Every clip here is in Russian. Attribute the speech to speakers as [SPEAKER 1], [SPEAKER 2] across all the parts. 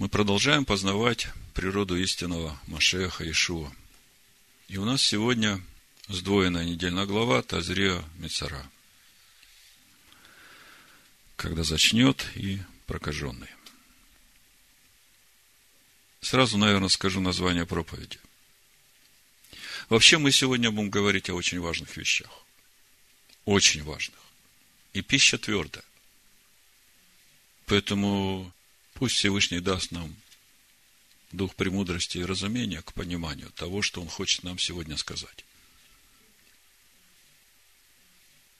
[SPEAKER 1] Мы продолжаем познавать природу истинного Машеха Ишуа. И у нас сегодня сдвоенная недельная глава Тазреа Мецара. Когда зачнет и прокаженный. Сразу, наверное, скажу название проповеди. Вообще мы сегодня будем говорить о очень важных вещах. Очень важных. И пища твердая. Поэтому пусть Всевышний даст нам дух премудрости и разумения к пониманию того, что Он хочет нам сегодня сказать.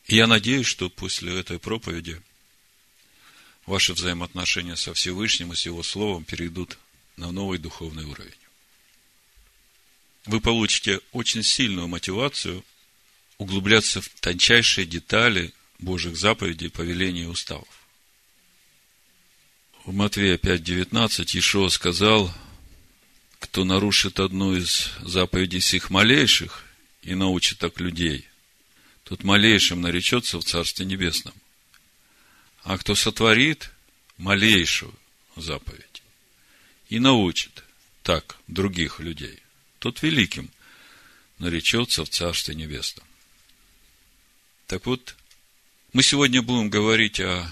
[SPEAKER 1] И я надеюсь, что после этой проповеди ваши взаимоотношения со Всевышним и с Его Словом перейдут на новый духовный уровень. Вы получите очень сильную мотивацию углубляться в тончайшие детали Божьих заповедей, повелений и уставов. В Матвея 5.19 Ишуа сказал, кто нарушит одну из заповедей сих малейших и научит так людей, тот малейшим наречется в Царстве Небесном. А кто сотворит малейшую заповедь и научит так других людей, тот великим наречется в Царстве Небесном. Так вот, мы сегодня будем говорить о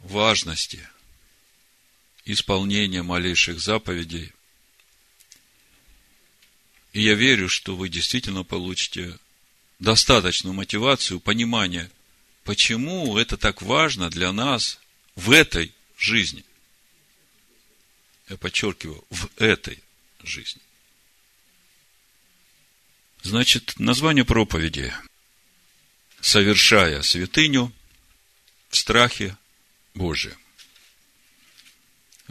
[SPEAKER 1] важности исполнения малейших заповедей. И я верю, что вы действительно получите достаточную мотивацию, понимание, почему это так важно для нас в этой жизни. Я подчеркиваю, в этой жизни. Значит, название проповеди «Совершая святыню в страхе Божием»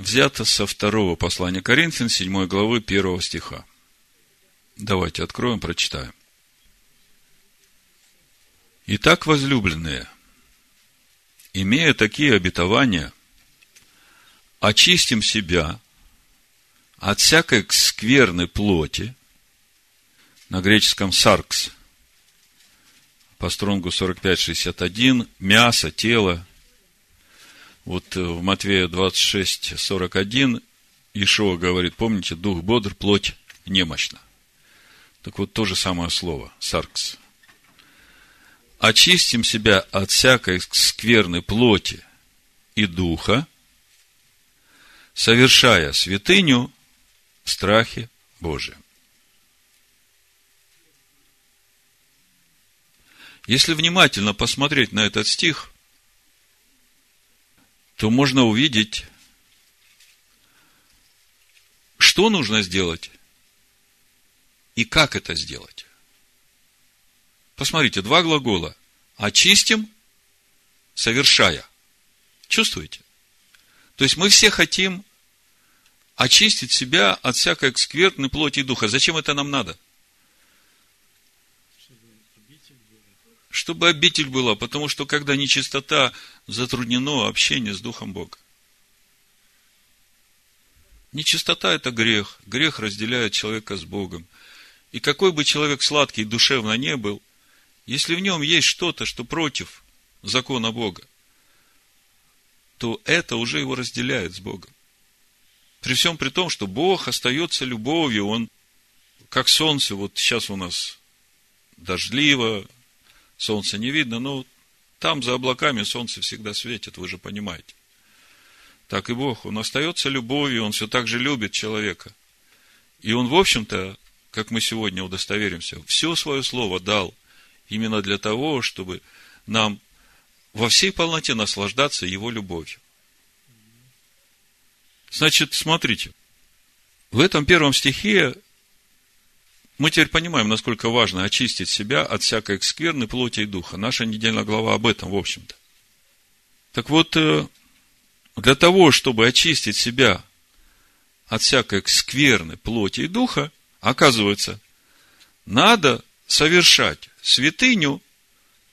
[SPEAKER 1] взято со второго послания Коринфян, 7 главы, 1 стиха. Давайте откроем, прочитаем. Итак, возлюбленные, имея такие обетования, очистим себя от всякой скверной плоти, на греческом саркс, по стронгу 45-61, мясо, тело, вот э, в Матвея 26, 41 Ишуа говорит, помните, дух бодр, плоть немощна. Так вот, то же самое слово, саркс. Очистим себя от всякой скверной плоти и духа, совершая святыню в страхе Божием. Если внимательно посмотреть на этот стих, то можно увидеть, что нужно сделать и как это сделать. Посмотрите, два глагола. Очистим, совершая. Чувствуете? То есть мы все хотим очистить себя от всякой скверной плоти и духа. Зачем это нам надо? Чтобы обитель была, потому что когда нечистота затруднено общение с Духом Бога. Нечистота – это грех. Грех разделяет человека с Богом. И какой бы человек сладкий и душевно не был, если в нем есть что-то, что против закона Бога, то это уже его разделяет с Богом. При всем при том, что Бог остается любовью, Он как солнце, вот сейчас у нас дождливо, солнца не видно, но там за облаками солнце всегда светит, вы же понимаете. Так и Бог, Он остается любовью, Он все так же любит человека. И Он, в общем-то, как мы сегодня удостоверимся, все свое слово дал именно для того, чтобы нам во всей полноте наслаждаться Его любовью. Значит, смотрите, в этом первом стихе мы теперь понимаем, насколько важно очистить себя от всякой скверны плоти и духа. Наша недельная глава об этом, в общем-то. Так вот, э, для того, чтобы очистить себя от всякой скверны плоти и духа, оказывается, надо совершать святыню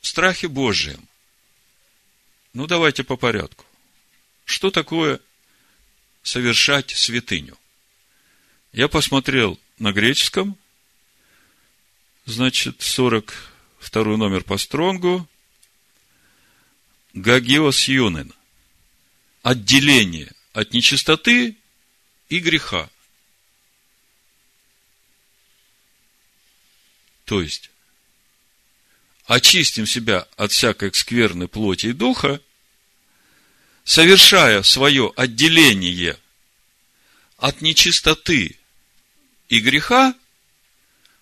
[SPEAKER 1] в страхе Божьем. Ну, давайте по порядку. Что такое совершать святыню? Я посмотрел на греческом, Значит, 42 номер по стронгу. Гагиос юнен. Отделение от нечистоты и греха. То есть, очистим себя от всякой скверной плоти и духа, совершая свое отделение от нечистоты и греха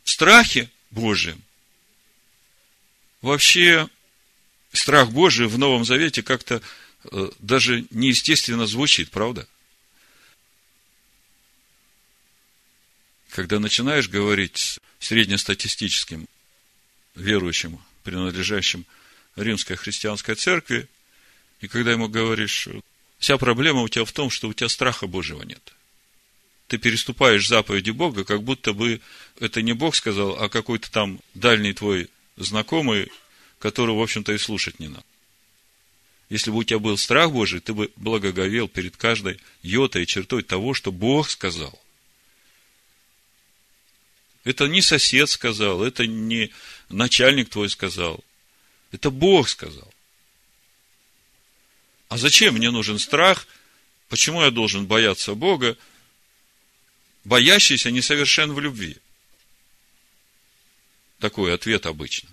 [SPEAKER 1] в страхе Божьем. Вообще, страх Божий в Новом Завете как-то э, даже неестественно звучит, правда? Когда начинаешь говорить среднестатистическим верующим, принадлежащим римской христианской церкви, и когда ему говоришь, вся проблема у тебя в том, что у тебя страха Божьего нет. Ты переступаешь заповеди Бога, как будто бы это не Бог сказал, а какой-то там дальний твой знакомый, которого, в общем-то, и слушать не надо. Если бы у тебя был страх Божий, ты бы благоговел перед каждой йотой и чертой того, что Бог сказал. Это не сосед сказал, это не начальник твой сказал. Это Бог сказал. А зачем мне нужен страх? Почему я должен бояться Бога? Боящийся несовершен в любви. Такой ответ обычно.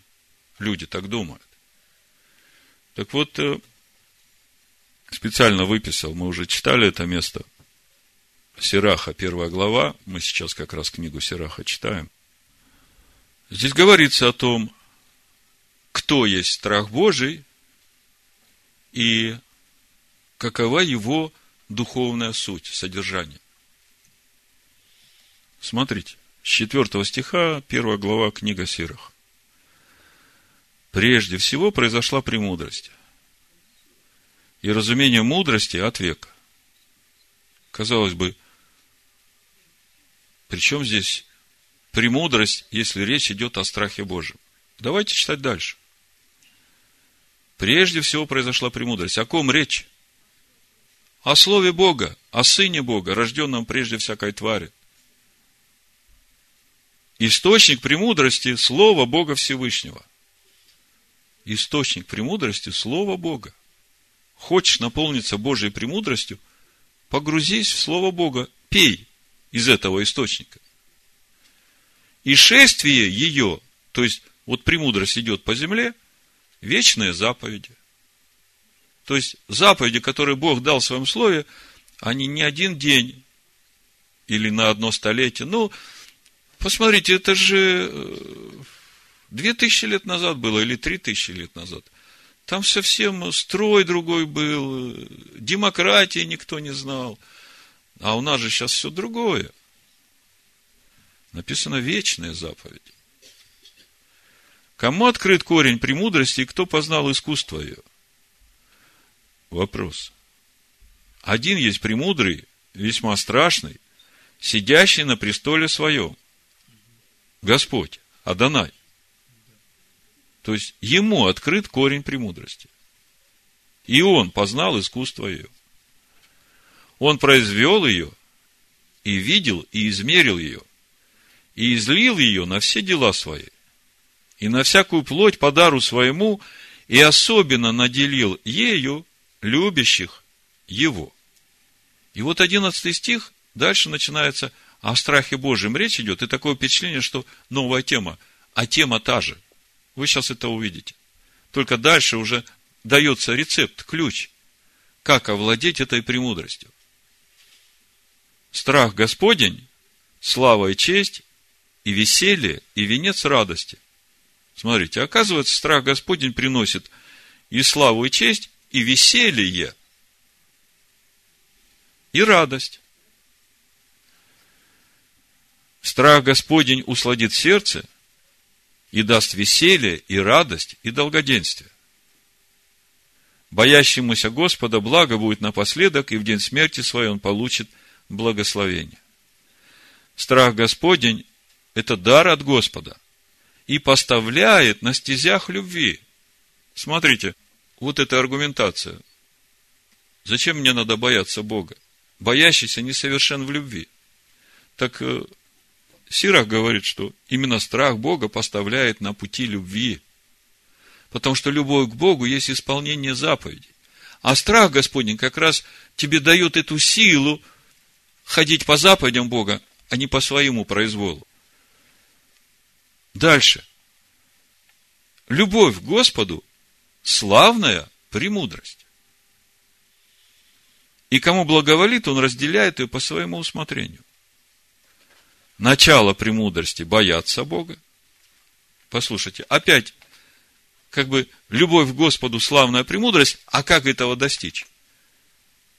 [SPEAKER 1] Люди так думают. Так вот, э, специально выписал, мы уже читали это место. Сираха, первая глава. Мы сейчас как раз книгу Сираха читаем. Здесь говорится о том, кто есть страх Божий и какова его духовная суть, содержание. Смотрите, с 4 стиха, 1 глава книга Сирах. Прежде всего произошла премудрость. И разумение мудрости от века. Казалось бы, причем здесь премудрость, если речь идет о страхе Божьем? Давайте читать дальше. Прежде всего произошла премудрость. О ком речь? О Слове Бога, о Сыне Бога, рожденном прежде всякой твари. Источник премудрости – Слово Бога Всевышнего. Источник премудрости – Слово Бога. Хочешь наполниться Божьей премудростью, погрузись в Слово Бога, пей из этого источника. И шествие ее, то есть вот премудрость идет по земле, вечные заповеди – то есть, заповеди, которые Бог дал в своем слове, они не один день или на одно столетие. Ну, посмотрите, это же э, две тысячи лет назад было или три тысячи лет назад. Там совсем строй другой был, демократии никто не знал. А у нас же сейчас все другое. Написано вечные заповеди. Кому открыт корень премудрости и кто познал искусство ее? Вопрос. Один есть премудрый, весьма страшный, сидящий на престоле своем. Господь, Адонай. То есть, ему открыт корень премудрости. И он познал искусство ее. Он произвел ее, и видел, и измерил ее, и излил ее на все дела свои, и на всякую плоть по дару своему, и особенно наделил ею любящих Его. И вот одиннадцатый стих, дальше начинается о страхе Божьем речь идет, и такое впечатление, что новая тема, а тема та же. Вы сейчас это увидите. Только дальше уже дается рецепт, ключ, как овладеть этой премудростью. Страх Господень, слава и честь, и веселье, и венец радости. Смотрите, оказывается, страх Господень приносит и славу, и честь, и веселье, и радость. Страх Господень усладит сердце и даст веселье, и радость, и долгоденствие. Боящемуся Господа благо будет напоследок, и в день смерти своей он получит благословение. Страх Господень – это дар от Господа и поставляет на стезях любви. Смотрите, вот эта аргументация. Зачем мне надо бояться Бога? Боящийся несовершен в любви. Так э, Сирах говорит, что именно страх Бога поставляет на пути любви. Потому что любовь к Богу есть исполнение заповедей. А страх Господень как раз тебе дает эту силу ходить по заповедям Бога, а не по своему произволу. Дальше. Любовь к Господу – славная премудрость. И кому благоволит, он разделяет ее по своему усмотрению. Начало премудрости – бояться Бога. Послушайте, опять, как бы, любовь к Господу – славная премудрость, а как этого достичь?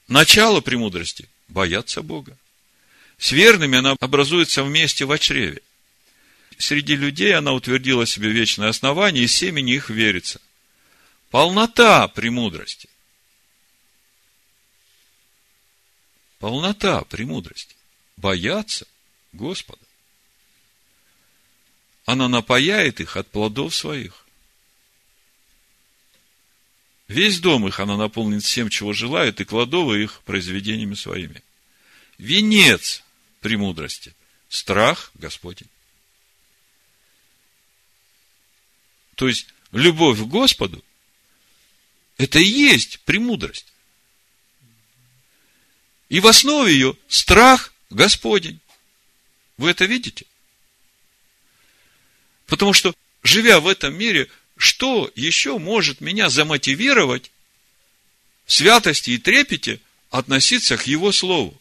[SPEAKER 1] Начало премудрости – бояться Бога. С верными она образуется вместе в чреве. Среди людей она утвердила себе вечное основание, и семени их верится. Полнота премудрости. Полнота премудрости. Бояться Господа. Она напаяет их от плодов своих. Весь дом их она наполнит всем, чего желает, и кладовы их произведениями своими. Венец премудрости – страх Господень. То есть, любовь к Господу – это и есть премудрость. И в основе ее страх Господень. Вы это видите? Потому что, живя в этом мире, что еще может меня замотивировать в святости и трепете относиться к Его Слову?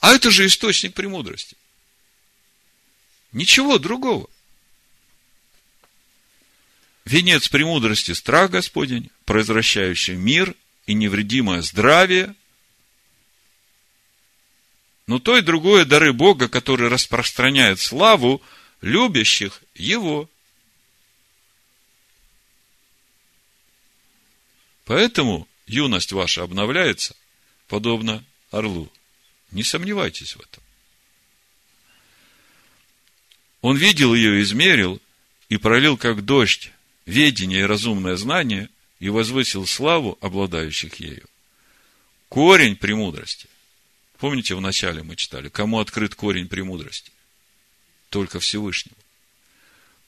[SPEAKER 1] А это же источник премудрости. Ничего другого. Венец премудрости – страх Господень, произвращающий мир и невредимое здравие. Но то и другое дары Бога, который распространяет славу любящих Его. Поэтому юность ваша обновляется, подобно орлу. Не сомневайтесь в этом. Он видел ее, измерил и пролил, как дождь, ведение и разумное знание, и возвысил славу обладающих ею. Корень премудрости. Помните, в начале мы читали, кому открыт корень премудрости? Только Всевышнему.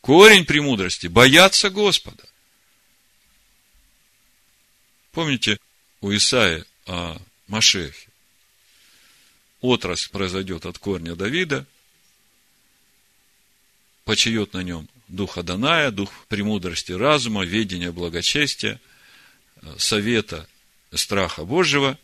[SPEAKER 1] Корень премудрости – бояться Господа. Помните у Исаия о Машехе? отрасль произойдет от корня Давида, почает на нем дух Аданая, дух премудрости разума, ведения благочестия, совета, страха Божьего.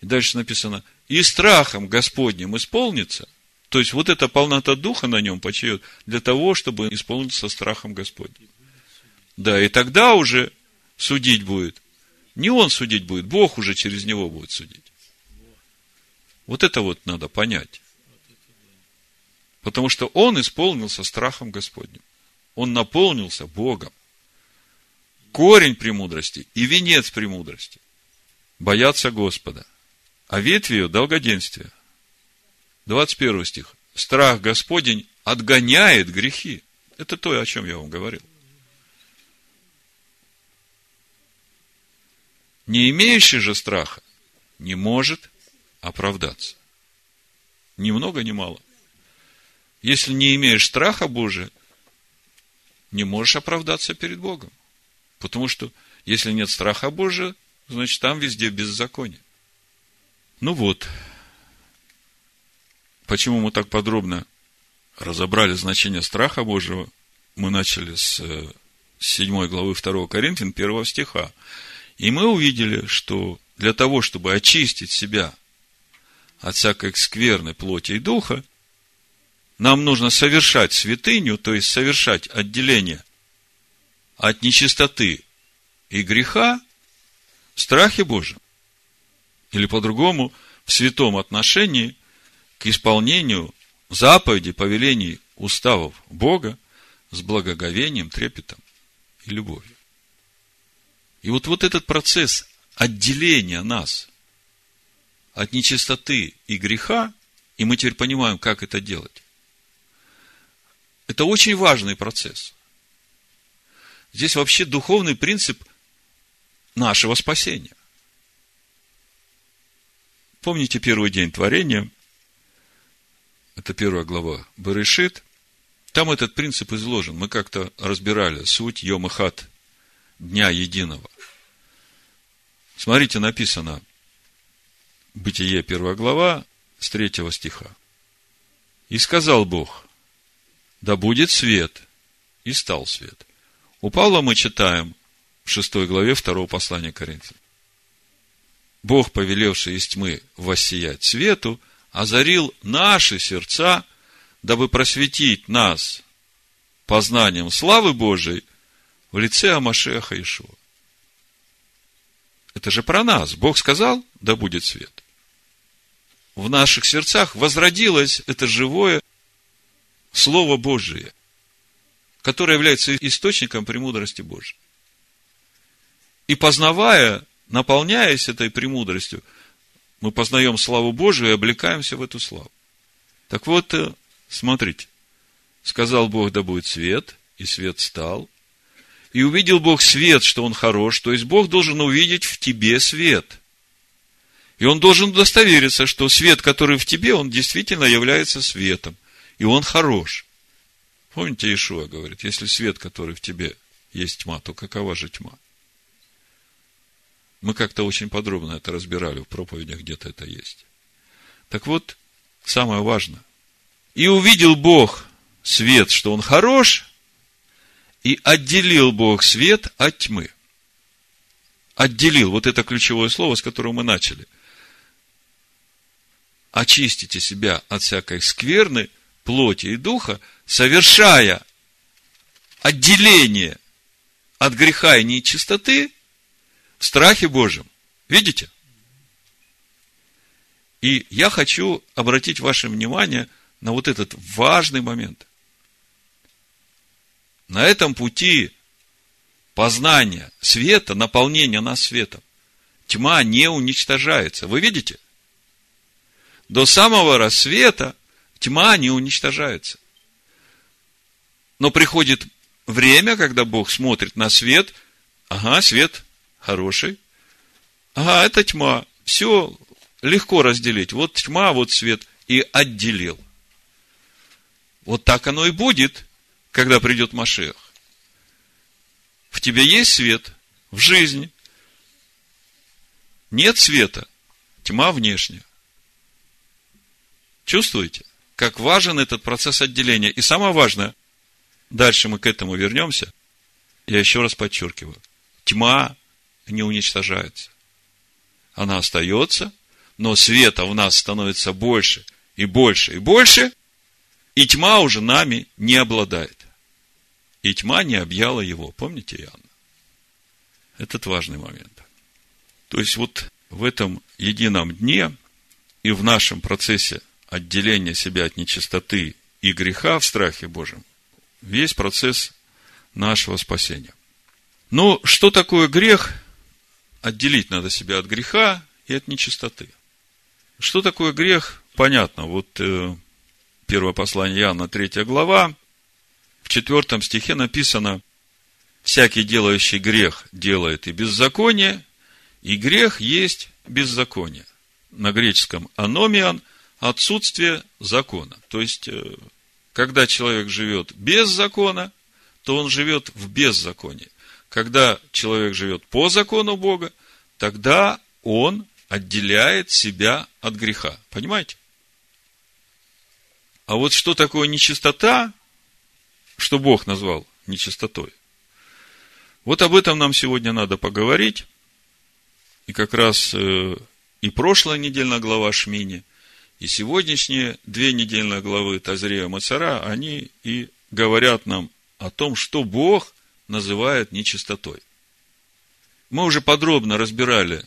[SPEAKER 1] И дальше написано, и страхом Господним исполнится. То есть, вот эта полнота духа на нем почает для того, чтобы исполниться страхом Господним. Да, и тогда уже судить будет. Не он судить будет, Бог уже через него будет судить. Вот это вот надо понять. Потому что он исполнился страхом Господним. Он наполнился Богом. Корень премудрости и венец премудрости. Бояться Господа. А ветвь ее – долгоденствие. 21 стих. Страх Господень отгоняет грехи. Это то, о чем я вам говорил. Не имеющий же страха не может оправдаться. Ни много, ни мало. Если не имеешь страха Божия, не можешь оправдаться перед Богом. Потому что, если нет страха Божия, значит, там везде беззаконие. Ну вот, почему мы так подробно разобрали значение страха Божьего, мы начали с 7 главы 2 Коринфян 1 стиха. И мы увидели, что для того, чтобы очистить себя от всякой скверной плоти и духа, нам нужно совершать святыню, то есть совершать отделение от нечистоты и греха в страхе Божьем. Или по-другому, в святом отношении к исполнению заповедей, повелений, уставов Бога с благоговением, трепетом и любовью. И вот, вот этот процесс отделения нас от нечистоты и греха, и мы теперь понимаем, как это делать. Это очень важный процесс. Здесь вообще духовный принцип нашего спасения. Помните первый день творения? Это первая глава Барышит. Там этот принцип изложен. Мы как-то разбирали суть Йомахат, Дня Единого. Смотрите, написано – Бытие, первая глава, с третьего стиха. И сказал Бог, да будет свет, и стал свет. У Павла мы читаем в шестой главе второго послания Коринфянам. Бог, повелевший из тьмы воссиять свету, озарил наши сердца, дабы просветить нас познанием славы Божией в лице Амашеха Ишуа. Это же про нас. Бог сказал, да будет свет. В наших сердцах возродилось это живое Слово Божие, которое является источником премудрости Божьей. И познавая, наполняясь этой премудростью, мы познаем славу Божию и облекаемся в эту славу. Так вот, э, смотрите. Сказал Бог, да будет свет, и свет стал. И увидел Бог свет, что он хорош, то есть Бог должен увидеть в тебе свет. И он должен удостовериться, что свет, который в тебе, он действительно является светом. И он хорош. Помните, Ишуа говорит, если свет, который в тебе, есть тьма, то какова же тьма? Мы как-то очень подробно это разбирали в проповедях, где-то это есть. Так вот, самое важное. И увидел Бог свет, что он хорош, и отделил Бог свет от тьмы. Отделил. Вот это ключевое слово, с которого мы начали. Очистите себя от всякой скверны, плоти и духа, совершая отделение от греха и нечистоты страхе Божьем. Видите? И я хочу обратить ваше внимание на вот этот важный момент. На этом пути познания света, наполнения нас светом, тьма не уничтожается. Вы видите? До самого рассвета тьма не уничтожается. Но приходит время, когда Бог смотрит на свет, ага, свет хороший, ага, это тьма, все легко разделить. Вот тьма, вот свет, и отделил. Вот так оно и будет, когда придет Машех. В тебе есть свет в жизни. Нет света, тьма внешняя. Чувствуете, как важен этот процесс отделения? И самое важное, дальше мы к этому вернемся, я еще раз подчеркиваю, тьма не уничтожается. Она остается, но света в нас становится больше и больше и больше, и тьма уже нами не обладает. И тьма не объяла его. Помните, Иоанна? Этот важный момент. То есть, вот в этом едином дне и в нашем процессе отделения себя от нечистоты и греха в страхе Божьем весь процесс нашего спасения. Но что такое грех? Отделить надо себя от греха и от нечистоты. Что такое грех? Понятно. Вот э, Первое послание Иоанна, третья глава, в четвертом стихе написано, «Всякий делающий грех делает и беззаконие, и грех есть беззаконие». На греческом «аномиан» – отсутствие закона. То есть, э, когда человек живет без закона, то он живет в беззаконии. Когда человек живет по закону Бога, тогда он отделяет себя от греха. Понимаете? А вот что такое нечистота, что Бог назвал нечистотой? Вот об этом нам сегодня надо поговорить. И как раз э, и прошлая недельная глава Шмини, и сегодняшние две недельные главы Тазрея Мацара, они и говорят нам о том, что Бог называет нечистотой. Мы уже подробно разбирали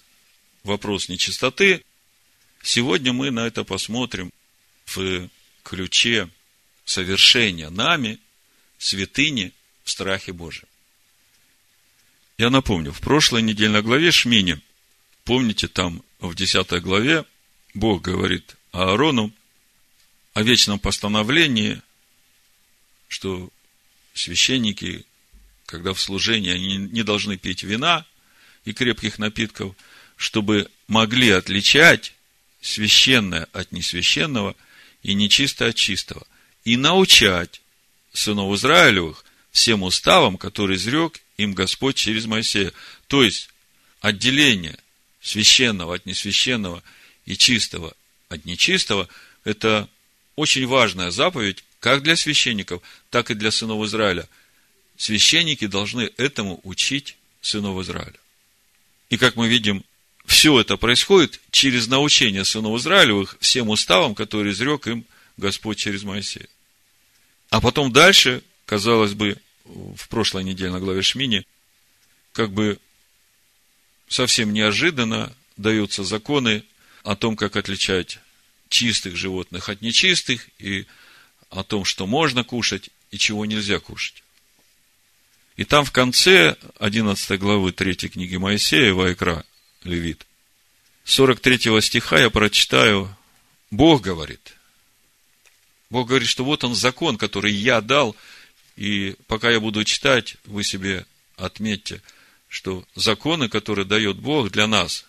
[SPEAKER 1] вопрос нечистоты. Сегодня мы на это посмотрим в ключе совершения нами святыни в страхе Божьем. Я напомню, в прошлой недельной главе Шмини, помните, там в 10 главе Бог говорит Аарону о вечном постановлении, что священники, когда в служении, они не должны пить вина и крепких напитков, чтобы могли отличать священное от несвященного – и нечисто от чистого, и научать сынов Израилевых всем уставам, которые изрек им Господь через Моисея. То есть, отделение священного от несвященного и чистого от нечистого, это очень важная заповедь как для священников, так и для сынов Израиля. Священники должны этому учить сынов Израиля. И как мы видим, все это происходит через научение сынов Израилевых всем уставам, которые изрек им Господь через Моисея. А потом дальше, казалось бы, в прошлой неделе на главе Шмини, как бы совсем неожиданно даются законы о том, как отличать чистых животных от нечистых, и о том, что можно кушать и чего нельзя кушать. И там в конце 11 главы 3 книги Моисея, Вайкра, Левит, 43 стиха я прочитаю, Бог говорит. Бог говорит, что вот он закон, который я дал, и пока я буду читать, вы себе отметьте, что законы, которые дает Бог для нас,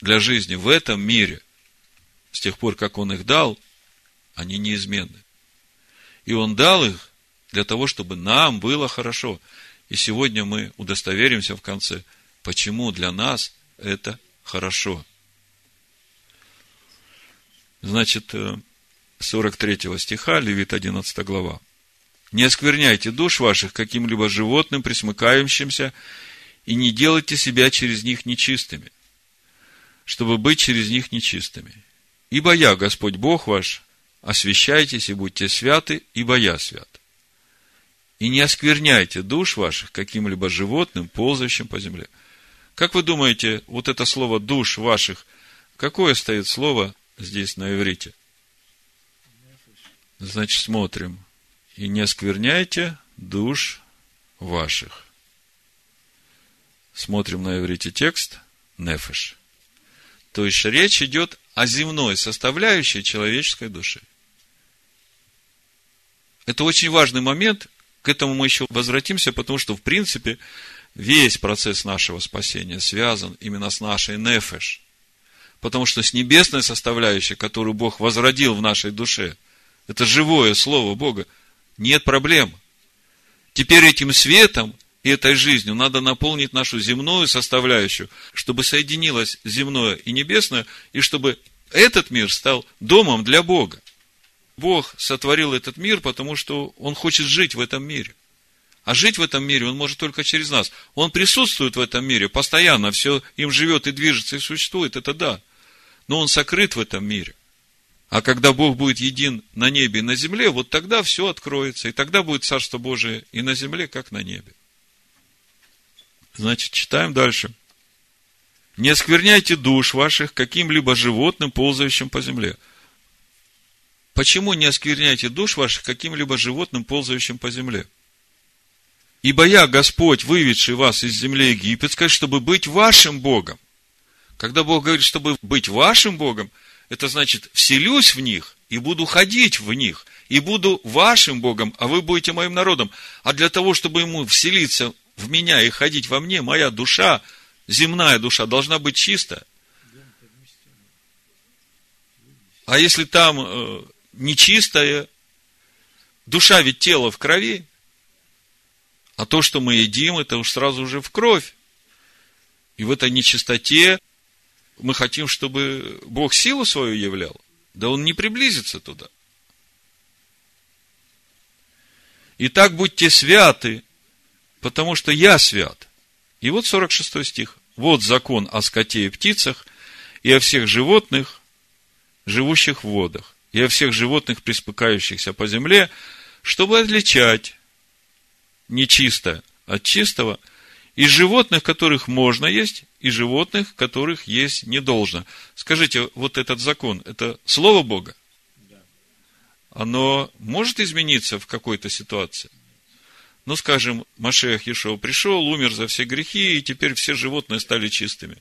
[SPEAKER 1] для жизни в этом мире, с тех пор, как Он их дал, они неизменны. И Он дал их для того, чтобы нам было хорошо. И сегодня мы удостоверимся в конце, почему для нас это хорошо. Значит, 43 э, стиха, Левит 11 глава. Не оскверняйте душ ваших каким-либо животным, присмыкающимся, и не делайте себя через них нечистыми, чтобы быть через них нечистыми. Ибо я, Господь Бог ваш, освящайтесь и будьте святы, ибо я свят. И не оскверняйте душ ваших каким-либо животным, ползающим по земле. Как вы думаете, вот это слово душ ваших, какое стоит слово здесь на иврите? Значит, смотрим. И не оскверняйте душ ваших. Смотрим на иврите текст. Нефеш. То есть речь идет о земной составляющей человеческой души. Это очень важный момент, к этому мы еще возвратимся, потому что, в принципе, весь процесс нашего спасения связан именно с нашей нефеш. Потому что с небесной составляющей, которую Бог возродил в нашей душе, это живое Слово Бога, нет проблем. Теперь этим светом и этой жизнью надо наполнить нашу земную составляющую, чтобы соединилось земное и небесное, и чтобы этот мир стал домом для Бога. Бог сотворил этот мир, потому что Он хочет жить в этом мире. А жить в этом мире Он может только через нас. Он присутствует в этом мире постоянно, все им живет и движется и существует, это да. Но Он сокрыт в этом мире. А когда Бог будет един на небе и на земле, вот тогда все откроется. И тогда будет Царство Божие и на земле, как на небе. Значит, читаем дальше. Не оскверняйте душ ваших каким-либо животным, ползающим по земле. Почему не оскверняйте душ ваших каким-либо животным, ползающим по земле? Ибо я, Господь, выведший вас из земли египетской, чтобы быть вашим Богом. Когда Бог говорит, чтобы быть вашим Богом, это значит, вселюсь в них и буду ходить в них, и буду вашим Богом, а вы будете моим народом. А для того, чтобы ему вселиться в меня и ходить во мне, моя душа, земная душа, должна быть чистая. А если там нечистая, душа ведь тело в крови, а то, что мы едим, это уж сразу уже в кровь. И в этой нечистоте мы хотим, чтобы Бог силу свою являл. Да он не приблизится туда. Итак, будьте святы, потому что я свят. И вот 46 стих. Вот закон о скоте и птицах, и о всех животных, живущих в водах, и о всех животных, приспыкающихся по земле, чтобы отличать нечистое от чистого, и животных, которых можно есть, и животных, которых есть не должно. Скажите, вот этот закон, это Слово Бога? Оно может измениться в какой-то ситуации? ну, скажем, Машех Ешов пришел, умер за все грехи, и теперь все животные стали чистыми.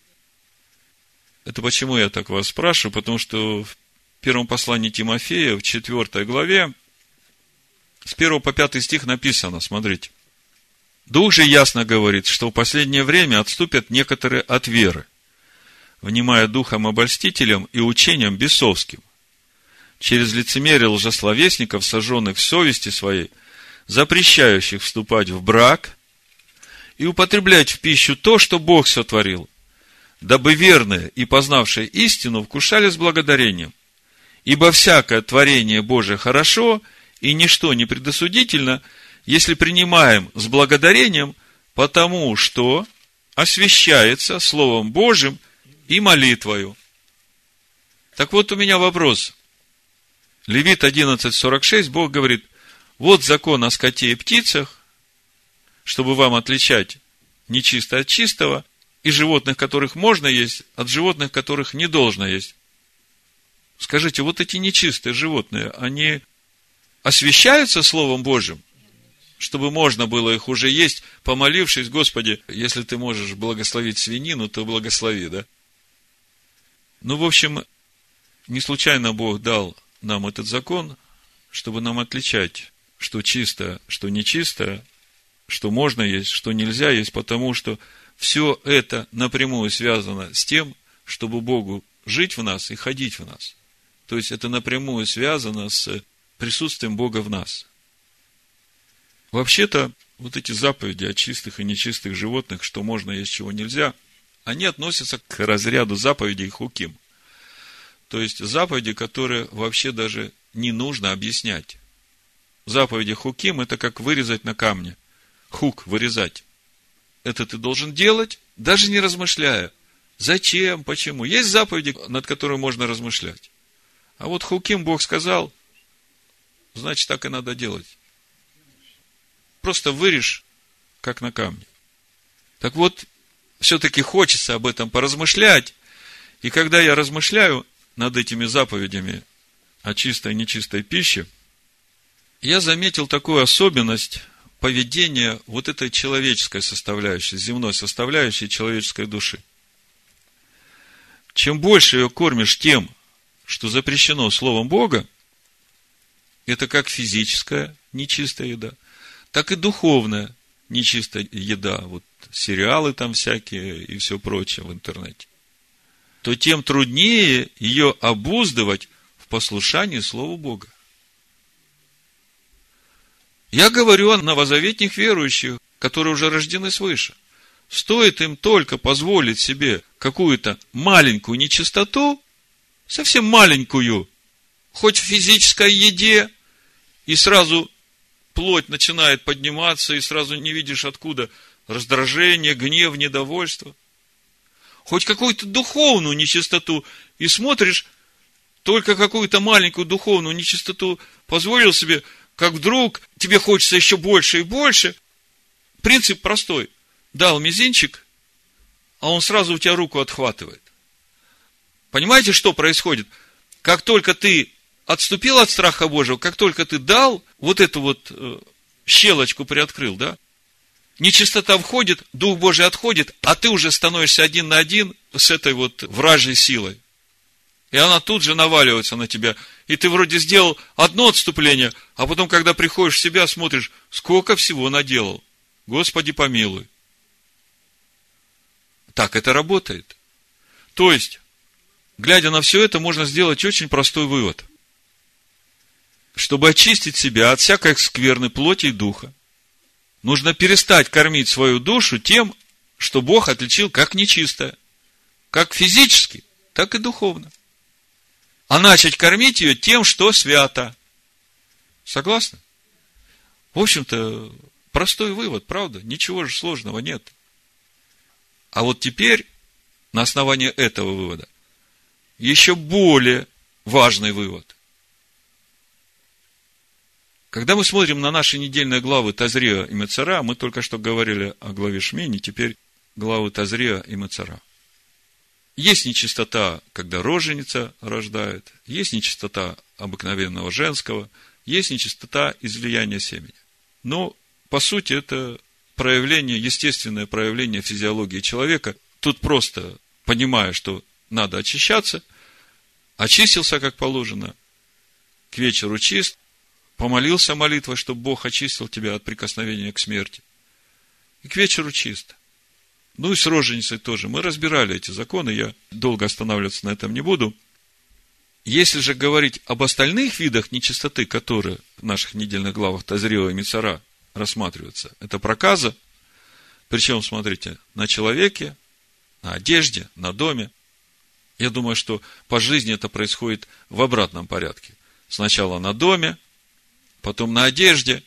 [SPEAKER 1] Это почему я так вас спрашиваю? Потому что в первом послании Тимофея, в четвертой главе, с первого по пятый стих написано, смотрите. Дух же ясно говорит, что в последнее время отступят некоторые от веры, внимая духом обольстителям и учением бесовским, через лицемерие лжесловесников, сожженных в совести своей – запрещающих вступать в брак и употреблять в пищу то, что Бог сотворил, дабы верные и познавшие истину вкушали с благодарением. Ибо всякое творение Божие хорошо, и ничто не предосудительно, если принимаем с благодарением, потому что освящается Словом Божьим и молитвою. Так вот у меня вопрос. Левит 11.46, Бог говорит, вот закон о скоте и птицах, чтобы вам отличать нечистое от чистого, и животных, которых можно есть, от животных, которых не должно есть. Скажите, вот эти нечистые животные, они освящаются Словом Божьим, чтобы можно было их уже есть, помолившись, Господи, если ты можешь благословить свинину, то благослови, да? Ну, в общем, не случайно Бог дал нам этот закон, чтобы нам отличать, что чисто, что нечисто, что можно есть, что нельзя есть, потому что все это напрямую связано с тем, чтобы Богу жить в нас и ходить в нас. То есть это напрямую связано с присутствием Бога в нас. Вообще-то, вот эти заповеди о чистых и нечистых животных, что можно есть, чего нельзя, они относятся к разряду заповедей хуким. То есть заповеди, которые вообще даже не нужно объяснять. Заповеди хуким – это как вырезать на камне. Хук – вырезать. Это ты должен делать, даже не размышляя. Зачем, почему? Есть заповеди, над которыми можно размышлять. А вот хуким Бог сказал, значит, так и надо делать. Просто вырежь, как на камне. Так вот, все-таки хочется об этом поразмышлять. И когда я размышляю над этими заповедями о чистой и нечистой пище, я заметил такую особенность поведения вот этой человеческой составляющей, земной составляющей человеческой души. Чем больше ее кормишь тем, что запрещено Словом Бога, это как физическая нечистая еда, так и духовная нечистая еда, вот сериалы там всякие и все прочее в интернете, то тем труднее ее обуздывать в послушании Слову Бога. Я говорю о новозаветних верующих, которые уже рождены свыше. Стоит им только позволить себе какую-то маленькую нечистоту, совсем маленькую, хоть в физической еде, и сразу плоть начинает подниматься, и сразу не видишь откуда раздражение, гнев, недовольство. Хоть какую-то духовную нечистоту, и смотришь, только какую-то маленькую духовную нечистоту позволил себе – как вдруг тебе хочется еще больше и больше. Принцип простой. Дал мизинчик, а он сразу у тебя руку отхватывает. Понимаете, что происходит? Как только ты отступил от страха Божьего, как только ты дал, вот эту вот э, щелочку приоткрыл, да? Нечистота входит, Дух Божий отходит, а ты уже становишься один на один с этой вот вражьей силой. И она тут же наваливается на тебя. И ты вроде сделал одно отступление, а потом, когда приходишь в себя, смотришь, сколько всего наделал. Господи, помилуй. Так это работает. То есть, глядя на все это, можно сделать очень простой вывод. Чтобы очистить себя от всякой скверной плоти и духа, нужно перестать кормить свою душу тем, что Бог отличил как нечистое. Как физически, так и духовно а начать кормить ее тем, что свято. Согласны? В общем-то, простой вывод, правда? Ничего же сложного нет. А вот теперь, на основании этого вывода, еще более важный вывод. Когда мы смотрим на наши недельные главы Тазрия и Мецара, мы только что говорили о главе Шмени, теперь главы Тазрия и Мецара – есть нечистота, когда роженица рождает, есть нечистота обыкновенного женского, есть нечистота излияния семени. Но, по сути, это проявление, естественное проявление физиологии человека. Тут просто, понимая, что надо очищаться, очистился, как положено, к вечеру чист, помолился молитвой, чтобы Бог очистил тебя от прикосновения к смерти. И к вечеру чист. Ну и с роженицей тоже. Мы разбирали эти законы, я долго останавливаться на этом не буду. Если же говорить об остальных видах нечистоты, которые в наших недельных главах Тазрева и Мицара рассматриваются, это проказа, причем, смотрите, на человеке на одежде, на доме. Я думаю, что по жизни это происходит в обратном порядке. Сначала на доме, потом на одежде,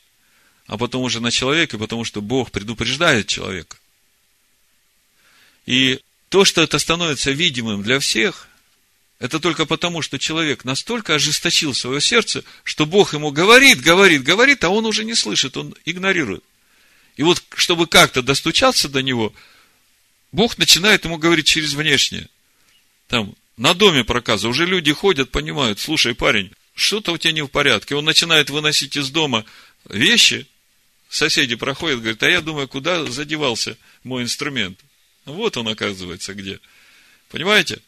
[SPEAKER 1] а потом уже на человеке, потому что Бог предупреждает человека. И то, что это становится видимым для всех, это только потому, что человек настолько ожесточил свое сердце, что Бог ему говорит, говорит, говорит, а он уже не слышит, он игнорирует. И вот, чтобы как-то достучаться до него, Бог начинает ему говорить через внешнее. Там, на доме проказа, уже люди ходят, понимают, слушай, парень, что-то у тебя не в порядке. Он начинает выносить из дома вещи, соседи проходят, говорят, а я думаю, куда задевался мой инструмент. Вот он, оказывается, где. Понимаете?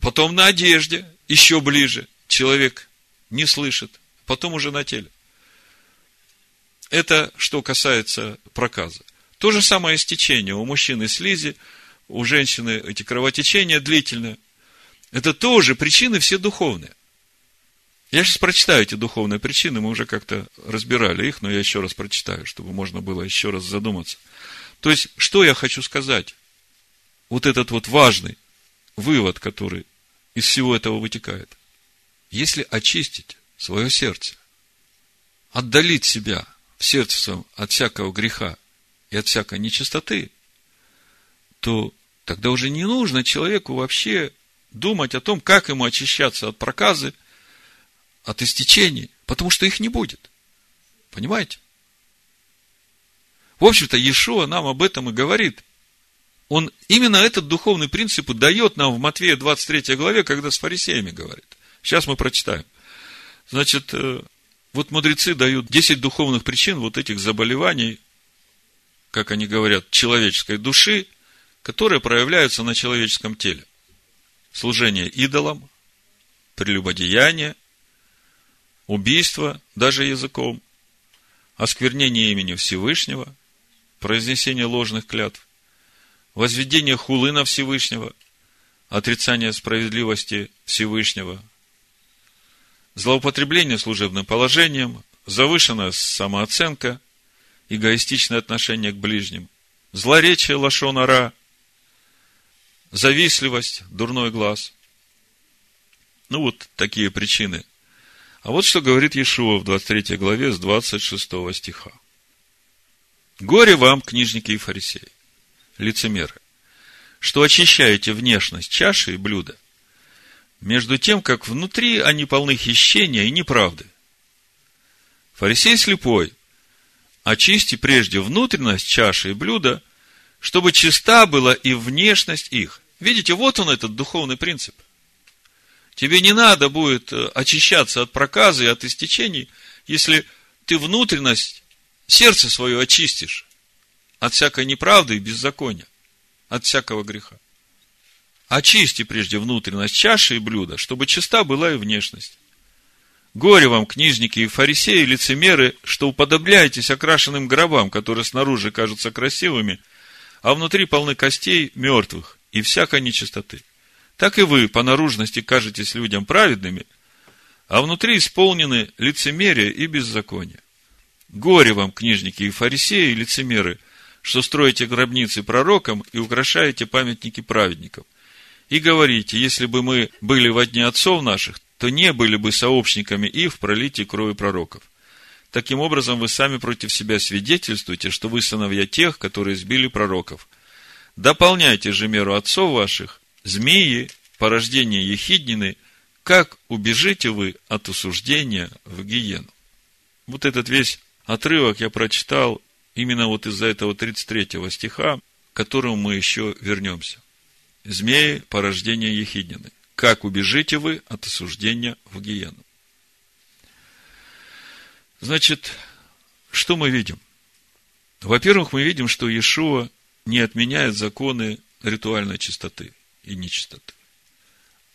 [SPEAKER 1] Потом на одежде, еще ближе. Человек не слышит. Потом уже на теле. Это что касается проказа. То же самое истечение. У мужчины слизи, у женщины эти кровотечения длительные. Это тоже причины все духовные. Я сейчас прочитаю эти духовные причины, мы уже как-то разбирали их, но я еще раз прочитаю, чтобы можно было еще раз задуматься. То есть, что я хочу сказать? Вот этот вот важный вывод, который из всего этого вытекает. Если очистить свое сердце, отдалить себя в сердце своем от всякого греха и от всякой нечистоты, то тогда уже не нужно человеку вообще думать о том, как ему очищаться от проказы, от истечений, потому что их не будет. Понимаете? В общем-то, Иешуа нам об этом и говорит. Он именно этот духовный принцип дает нам в Матвея 23 главе, когда с фарисеями говорит. Сейчас мы прочитаем. Значит, э, вот мудрецы дают 10 духовных причин вот этих заболеваний, как они говорят, человеческой души, которые проявляются на человеческом теле. Служение идолам, прелюбодеяние, убийство, даже языком, осквернение имени Всевышнего, произнесение ложных клятв, возведение хулы на Всевышнего, отрицание справедливости Всевышнего, злоупотребление служебным положением, завышенная самооценка, эгоистичное отношение к ближним, злоречие лошонара, завистливость, дурной глаз. Ну, вот такие причины. А вот что говорит Иешуа в 23 главе с 26 стиха. Горе вам, книжники и фарисеи, лицемеры, что очищаете внешность чаши и блюда, между тем, как внутри они полны хищения и неправды. Фарисей слепой, очисти прежде внутренность чаши и блюда, чтобы чиста была и внешность их. Видите, вот он этот духовный принцип. Тебе не надо будет э, очищаться от проказа и от истечений, если ты внутренность сердце свое очистишь от всякой неправды и беззакония, от всякого греха. Очисти прежде внутренность чаши и блюда, чтобы чиста была и внешность. Горе вам, книжники и фарисеи, лицемеры, что уподобляетесь окрашенным гробам, которые снаружи кажутся красивыми, а внутри полны костей мертвых и всякой нечистоты. Так и вы по наружности кажетесь людям праведными, а внутри исполнены лицемерие и беззаконие. Горе вам, книжники и фарисеи, и лицемеры, что строите гробницы пророкам и украшаете памятники праведникам. И говорите, если бы мы были во дне отцов наших, то не были бы сообщниками и в пролитии крови пророков. Таким образом, вы сами против себя свидетельствуете, что вы сыновья тех, которые сбили пророков. Дополняйте же меру отцов ваших, змеи, порождение ехиднины, как убежите вы от осуждения в гиену. Вот этот весь отрывок я прочитал именно вот из-за этого 33 стиха, к которому мы еще вернемся. Змеи – порождение Ехиднины. Как убежите вы от осуждения в гиену? Значит, что мы видим? Во-первых, мы видим, что Иешуа не отменяет законы ритуальной чистоты и нечистоты.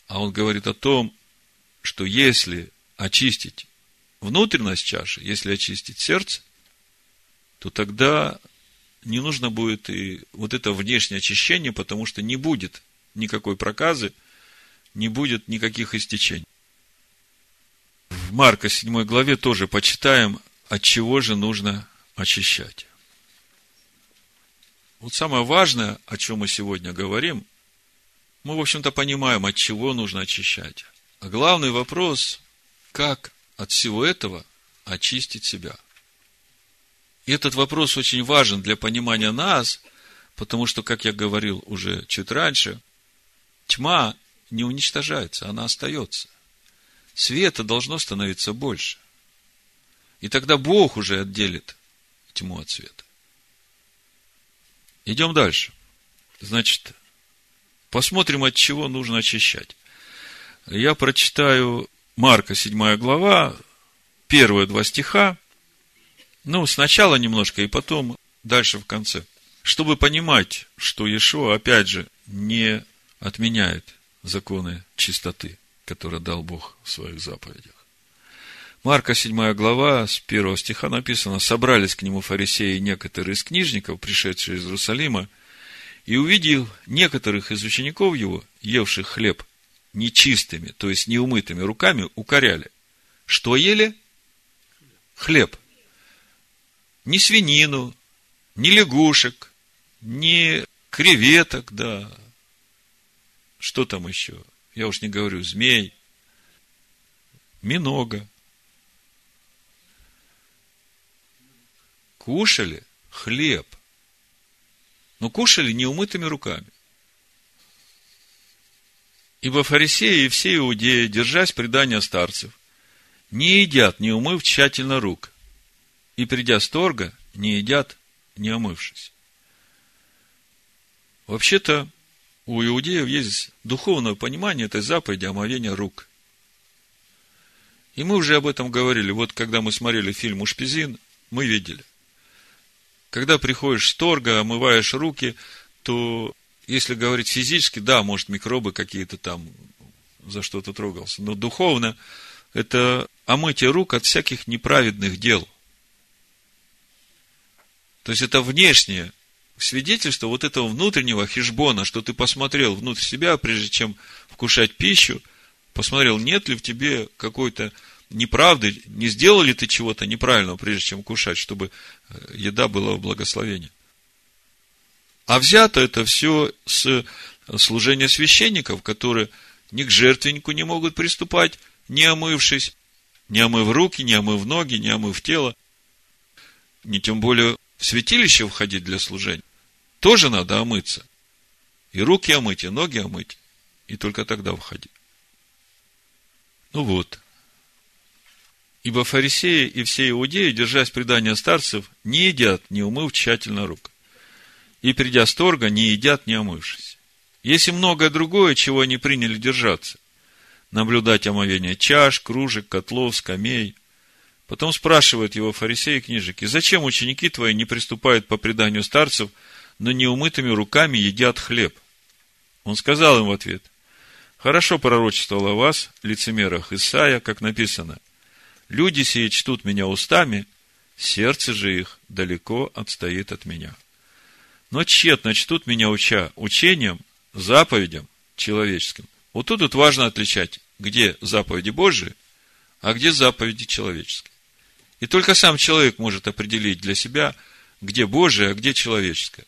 [SPEAKER 1] А он говорит о том, что если очистить внутренность чаши, если очистить сердце, то тогда не нужно будет и вот это внешнее очищение, потому что не будет никакой проказы, не будет никаких истечений. В Марка 7 главе тоже почитаем, от чего же нужно очищать. Вот самое важное, о чем мы сегодня говорим, мы, в общем-то, понимаем, от чего нужно очищать. А главный вопрос, как от всего этого очистить себя. И этот вопрос очень важен для понимания нас, потому что, как я говорил уже чуть раньше, тьма не уничтожается, она остается. Света должно становиться больше. И тогда Бог уже отделит тьму от света. Идем дальше. Значит, посмотрим, от чего нужно очищать. Я прочитаю Марка, 7 глава, первые два стиха. Ну, сначала немножко, и потом дальше в конце. Чтобы понимать, что Иешуа, опять же, не отменяет законы чистоты, которые дал Бог в своих заповедях. Марка 7 глава, с 1 стиха написано, «Собрались к нему фарисеи и некоторые из книжников, пришедшие из Иерусалима, и увидев некоторых из учеников его, евших хлеб нечистыми, то есть неумытыми руками, укоряли. Что ели? Хлеб. Не свинину, не лягушек, не креветок, да. Что там еще? Я уж не говорю, змей, минога. Кушали хлеб, но кушали неумытыми руками. Ибо фарисеи и все иудеи, держась предания старцев, не едят, не умыв тщательно рук, и, придя с торга, не едят, не омывшись. Вообще-то, у иудеев есть духовное понимание этой заповеди омовения рук. И мы уже об этом говорили. Вот когда мы смотрели фильм «Ушпизин», мы видели. Когда приходишь с торга, омываешь руки, то, если говорить физически, да, может, микробы какие-то там за что-то трогался. Но духовно это омытие рук от всяких неправедных дел. То есть это внешнее свидетельство вот этого внутреннего хижбона, что ты посмотрел внутрь себя, прежде чем вкушать пищу, посмотрел, нет ли в тебе какой-то неправды, не сделал ли ты чего-то неправильного, прежде чем кушать, чтобы э, еда была в благословении. А взято это все с служения священников, которые ни к жертвеннику не могут приступать, не омывшись, не омыв руки, не омыв ноги, не омыв тело, не тем более в святилище входить для служения. Тоже надо омыться. И руки омыть, и ноги омыть, и только тогда входить. Ну вот, Ибо фарисеи и все иудеи, держась предания старцев, не едят, не умыв тщательно рук. И, придя с торга, не едят, не омывшись. Есть многое другое, чего они приняли держаться. Наблюдать омовение чаш, кружек, котлов, скамей. Потом спрашивают его фарисеи и книжики, зачем ученики твои не приступают по преданию старцев, но неумытыми руками едят хлеб? Он сказал им в ответ, хорошо пророчествовал о вас, лицемерах Исаия, как написано – Люди сии чтут меня устами, сердце же их далеко отстоит от меня. Но тщетно чтут меня уча учением, заповедям человеческим. Вот тут вот важно отличать, где заповеди Божии, а где заповеди человеческие. И только сам человек может определить для себя, где Божие, а где человеческое.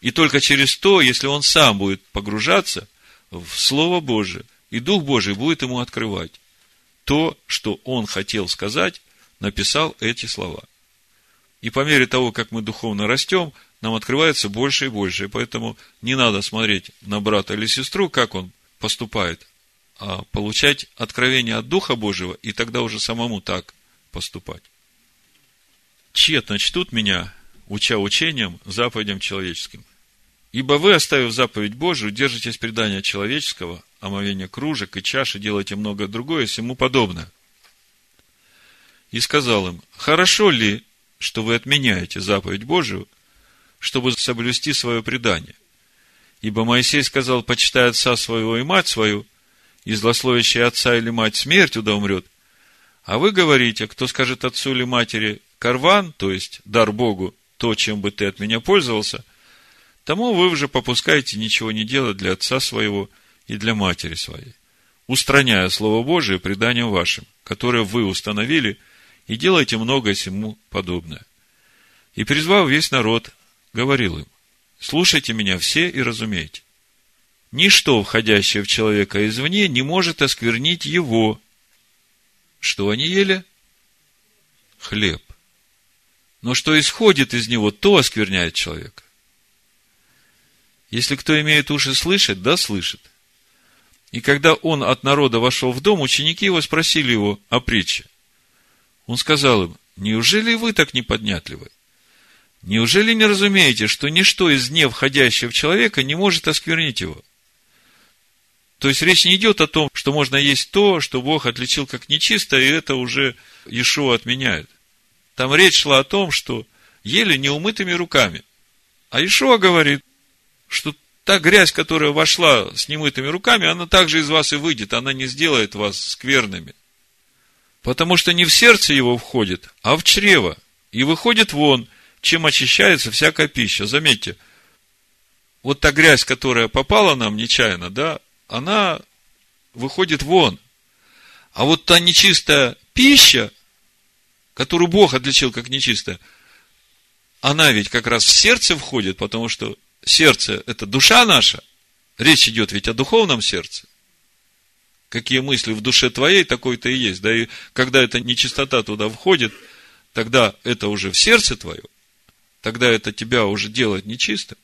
[SPEAKER 1] И только через то, если он сам будет погружаться в Слово Божие, и Дух Божий будет ему открывать то, что он хотел сказать, написал эти слова. И по мере того, как мы духовно растем, нам открывается больше и больше. И поэтому не надо смотреть на брата или сестру, как он поступает, а получать откровение от Духа Божьего, и тогда уже самому так поступать. Тщетно чтут меня, уча учением, заповедям человеческим. Ибо вы, оставив заповедь Божию, держитесь предания человеческого, омовения кружек и чаши, делайте много другое всему подобное. И сказал им, хорошо ли, что вы отменяете заповедь Божию, чтобы соблюсти свое предание? Ибо Моисей сказал, почитай отца своего и мать свою, и злословящий отца или мать смертью да умрет. А вы говорите, кто скажет отцу или матери, карван, то есть дар Богу, то, чем бы ты от меня пользовался, тому вы уже попускаете ничего не делать для отца своего и для матери своей, устраняя Слово Божие преданием вашим, которое вы установили, и делайте многое всему подобное. И призвав весь народ, говорил им, Слушайте меня все и разумейте. Ничто, входящее в человека извне, не может осквернить его. Что они ели? Хлеб. Но что исходит из него, то оскверняет человека. Если кто имеет уши слышать, да слышит. И когда он от народа вошел в дом, ученики его спросили его о притче. Он сказал им, неужели вы так неподнятливы? Неужели не разумеете, что ничто из дне, входящего в человека, не может осквернить его? То есть речь не идет о том, что можно есть то, что Бог отличил как нечисто, и это уже Иешуа отменяет. Там речь шла о том, что ели неумытыми руками. А Ишуа говорит, что та грязь, которая вошла с немытыми руками, она также из вас и выйдет, она не сделает вас скверными. Потому что не в сердце его входит, а в чрево, и выходит вон, чем очищается всякая пища. Заметьте, вот та грязь, которая попала нам нечаянно, да, она выходит вон. А вот та нечистая пища, которую Бог отличил как нечистая, она ведь как раз в сердце входит, потому что сердце – это душа наша. Речь идет ведь о духовном сердце. Какие мысли в душе твоей, такой-то и есть. Да и когда эта нечистота туда входит, тогда это уже в сердце твое, тогда это тебя уже делает нечистым.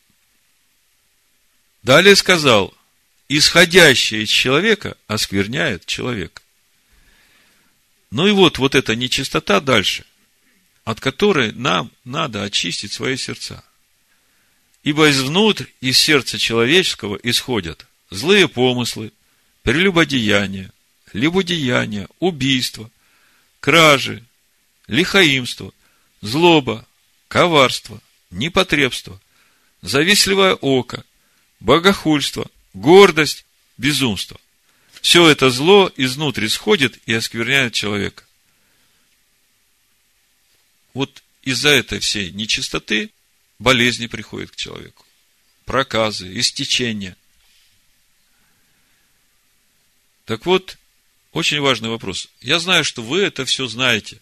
[SPEAKER 1] Далее сказал, исходящее из человека оскверняет человека. Ну и вот, вот эта нечистота дальше, от которой нам надо очистить свои сердца. Ибо извнутрь, из сердца человеческого исходят злые помыслы, прелюбодеяния, любодеяния, убийства, кражи, лихаимство, злоба, коварство, непотребство, завистливое око, богохульство, гордость, безумство. Все это зло изнутри сходит и оскверняет человека. Вот из-за этой всей нечистоты болезни приходят к человеку. Проказы, истечения. Так вот, очень важный вопрос. Я знаю, что вы это все знаете.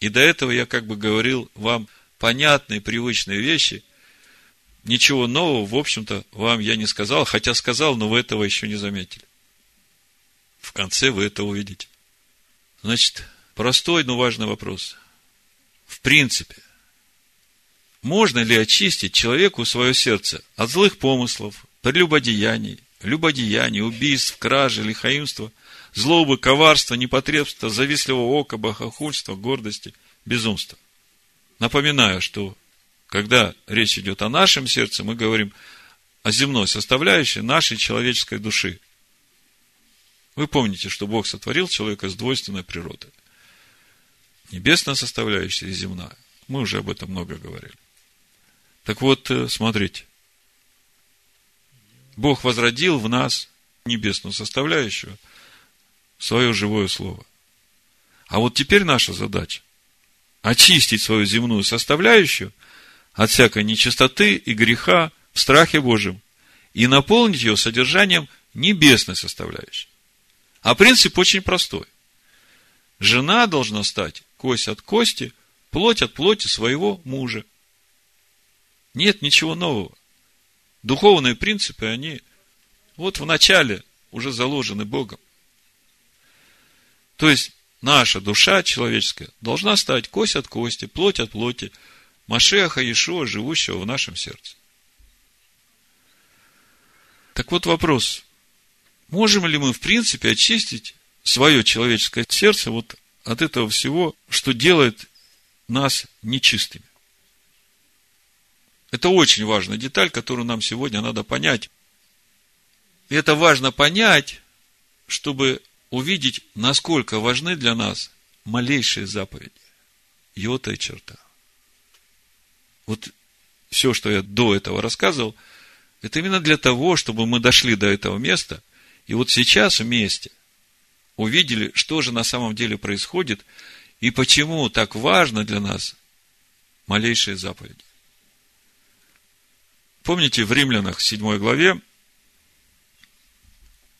[SPEAKER 1] И до этого я как бы говорил вам понятные, привычные вещи. Ничего нового, в общем-то, вам я не сказал, хотя сказал, но вы этого еще не заметили. В конце вы это увидите. Значит, простой, но важный вопрос. В принципе, можно ли очистить человеку свое сердце от злых помыслов, прелюбодеяний, любодеяний, убийств, кражи, лихаимства, злобы, коварства, непотребства, завистливого ока, богохульства, гордости, безумства? Напоминаю, что когда речь идет о нашем сердце, мы говорим о земной составляющей нашей человеческой души. Вы помните, что Бог сотворил человека с двойственной природой. Небесная составляющая и земная. Мы уже об этом много говорили. Так вот, э, смотрите. Бог возродил в нас небесную составляющую, свое живое слово. А вот теперь наша задача – очистить свою земную составляющую от всякой нечистоты и греха в страхе Божьем и наполнить ее содержанием небесной составляющей. А принцип очень простой. Жена должна стать кость от кости, плоть от плоти своего мужа. Нет ничего нового. Духовные принципы, они вот в начале уже заложены Богом. То есть, наша душа человеческая должна стать кость от кости, плоть от плоти, Машеха Иешуа, живущего в нашем сердце. Так вот вопрос. Можем ли мы, в принципе, очистить свое человеческое сердце вот от этого всего, что делает нас нечистыми? Это очень важная деталь, которую нам сегодня надо понять. И это важно понять, чтобы увидеть, насколько важны для нас малейшие заповеди. Йота и черта. Вот все, что я до этого рассказывал, это именно для того, чтобы мы дошли до этого места, и вот сейчас вместе увидели, что же на самом деле происходит, и почему так важно для нас малейшие заповеди. Помните, в Римлянах, 7 главе,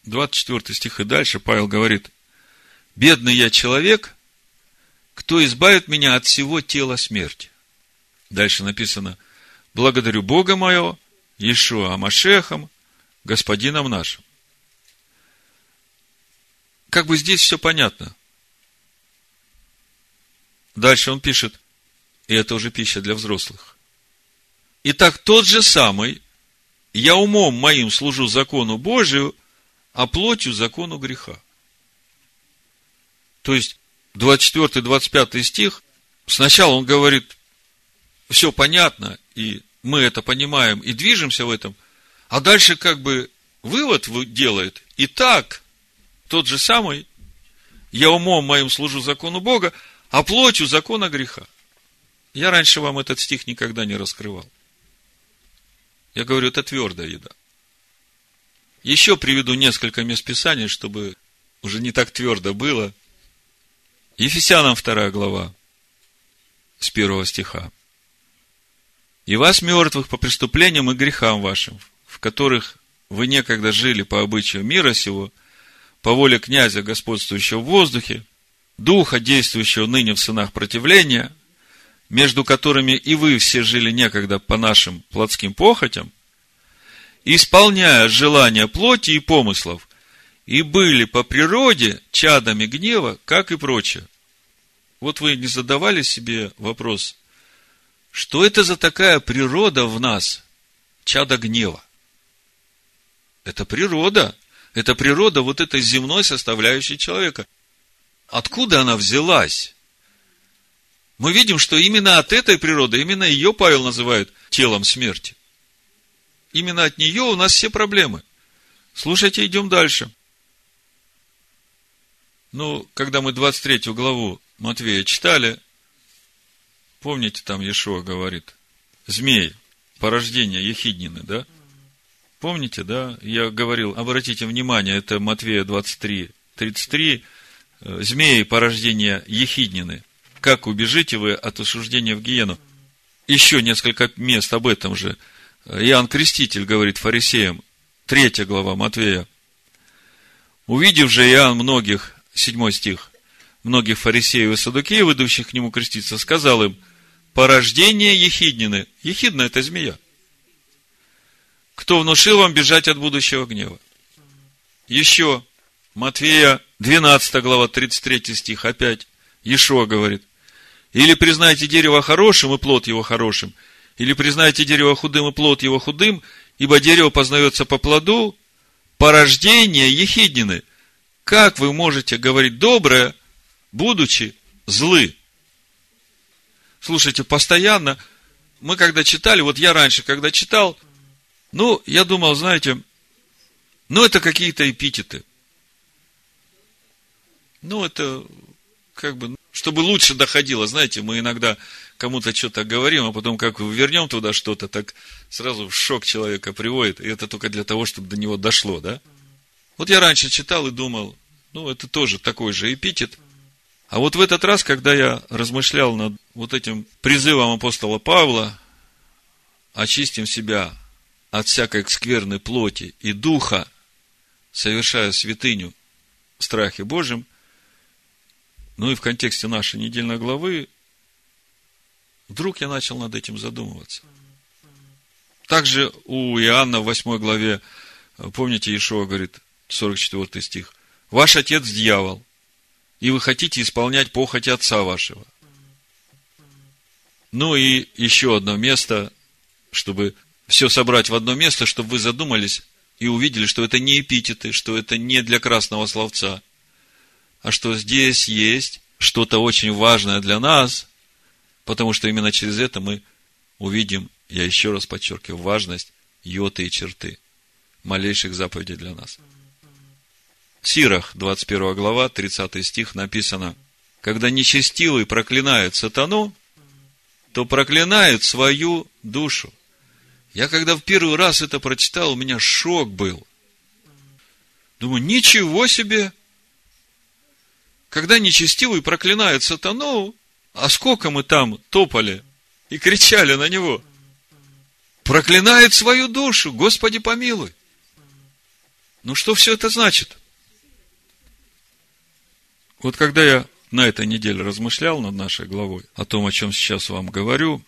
[SPEAKER 1] 24 стих и дальше Павел говорит, «Бедный я человек, кто избавит меня от всего тела смерти?» Дальше написано, «Благодарю Бога моего Ишуа Амашехом, Господином нашим. Как бы здесь все понятно. Дальше он пишет, и это уже пища для взрослых. Итак, тот же самый, я умом моим служу закону Божию, а плотью закону греха. То есть, 24-25 стих, сначала он говорит, все понятно, и мы это понимаем, и движемся в этом, а дальше как бы вывод делает, и так, тот же самый, я умом моим служу закону Бога, а плотью закона греха. Я раньше вам этот стих никогда не раскрывал. Я говорю, это твердая еда. Еще приведу несколько мест Писания, чтобы уже не так твердо было. Ефесянам 2 глава, с первого стиха. «И вас, мертвых, по преступлениям и грехам вашим, в которых вы некогда жили по обычаю мира сего, по воле князя, господствующего в воздухе, духа, действующего ныне в сынах противления, между которыми и вы все жили некогда по нашим плотским похотям, исполняя желания плоти и помыслов, и были по природе чадами гнева, как и прочее. Вот вы не задавали себе вопрос, что это за такая природа в нас, чада гнева? Это природа. Это природа вот этой земной составляющей человека. Откуда она взялась? Мы видим, что именно от этой природы, именно ее Павел называет телом смерти. Именно от нее у нас все проблемы. Слушайте, идем дальше. Ну, когда мы 23 главу Матвея читали, помните, там Иешуа говорит, змей, порождение Ехиднины, да? Помните, да? Я говорил, обратите внимание, это Матвея 23, 33, э, змеи, порождение Ехиднины. Как убежите вы от осуждения в гиену? Еще несколько мест об этом же. Иоанн Креститель говорит фарисеям, третья глава Матвея. Увидев же Иоанн многих седьмой стих, многих фарисеев и садукеев, идущих к нему креститься, сказал им, порождение Ехиднины. Ехидна – это змея. Кто внушил вам бежать от будущего гнева? Еще, Матфея, 12 глава, 33 стих, опять, Ешо говорит, или признайте дерево хорошим и плод его хорошим, или признайте дерево худым и плод его худым, ибо дерево познается по плоду, порождение ехиднины – как вы можете говорить доброе, будучи злы? Слушайте, постоянно, мы когда читали, вот я раньше, когда читал, ну, я думал, знаете, ну, это какие-то эпитеты. Ну, это как бы, чтобы лучше доходило. Знаете, мы иногда кому-то что-то говорим, а потом как вернем туда что-то, так сразу в шок человека приводит. И это только для того, чтобы до него дошло, да? Вот я раньше читал и думал, ну, это тоже такой же эпитет. А вот в этот раз, когда я размышлял над вот этим призывом апостола Павла, очистим себя от всякой скверной плоти и духа, совершая святыню в страхе Божьем, ну и в контексте нашей недельной главы, вдруг я начал над этим задумываться. Также у Иоанна в 8 главе, помните, Иешуа говорит, 44 стих, Ваш отец дьявол, и вы хотите исполнять похоть отца вашего. Ну и еще одно место, чтобы все собрать в одно место, чтобы вы задумались и увидели, что это не эпитеты, что это не для красного словца, а что здесь есть что-то очень важное для нас, потому что именно через это мы увидим, я еще раз подчеркиваю, важность йоты и черты малейших заповедей для нас. Сирах, 21 глава, 30 стих написано, когда нечестивый проклинает сатану, то проклинает свою душу. Я когда в первый раз это прочитал, у меня шок был. Думаю, ничего себе! Когда нечестивый проклинает сатану, а сколько мы там топали и кричали на него, проклинает свою душу, Господи помилуй. Ну что все это значит? Вот когда я на этой неделе размышлял над нашей главой, о том, о чем сейчас вам говорю,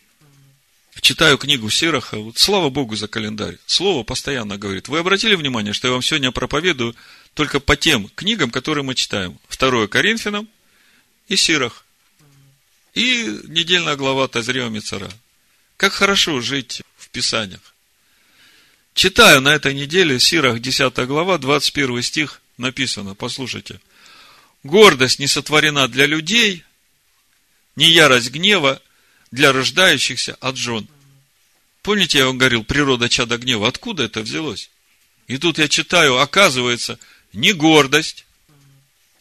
[SPEAKER 1] читаю книгу Сироха, вот слава Богу за календарь. Слово постоянно говорит. Вы обратили внимание, что я вам сегодня проповедую только по тем книгам, которые мы читаем. Второе Коринфянам и Сирах. И недельная глава Тазрева Мицара. Как хорошо жить в Писаниях. Читаю на этой неделе Сирах 10 глава, 21 стих написано. Послушайте. Гордость не сотворена для людей, не ярость гнева для рождающихся от жен. Помните, я вам говорил, природа чада гнева, откуда это взялось? И тут я читаю, оказывается, не гордость,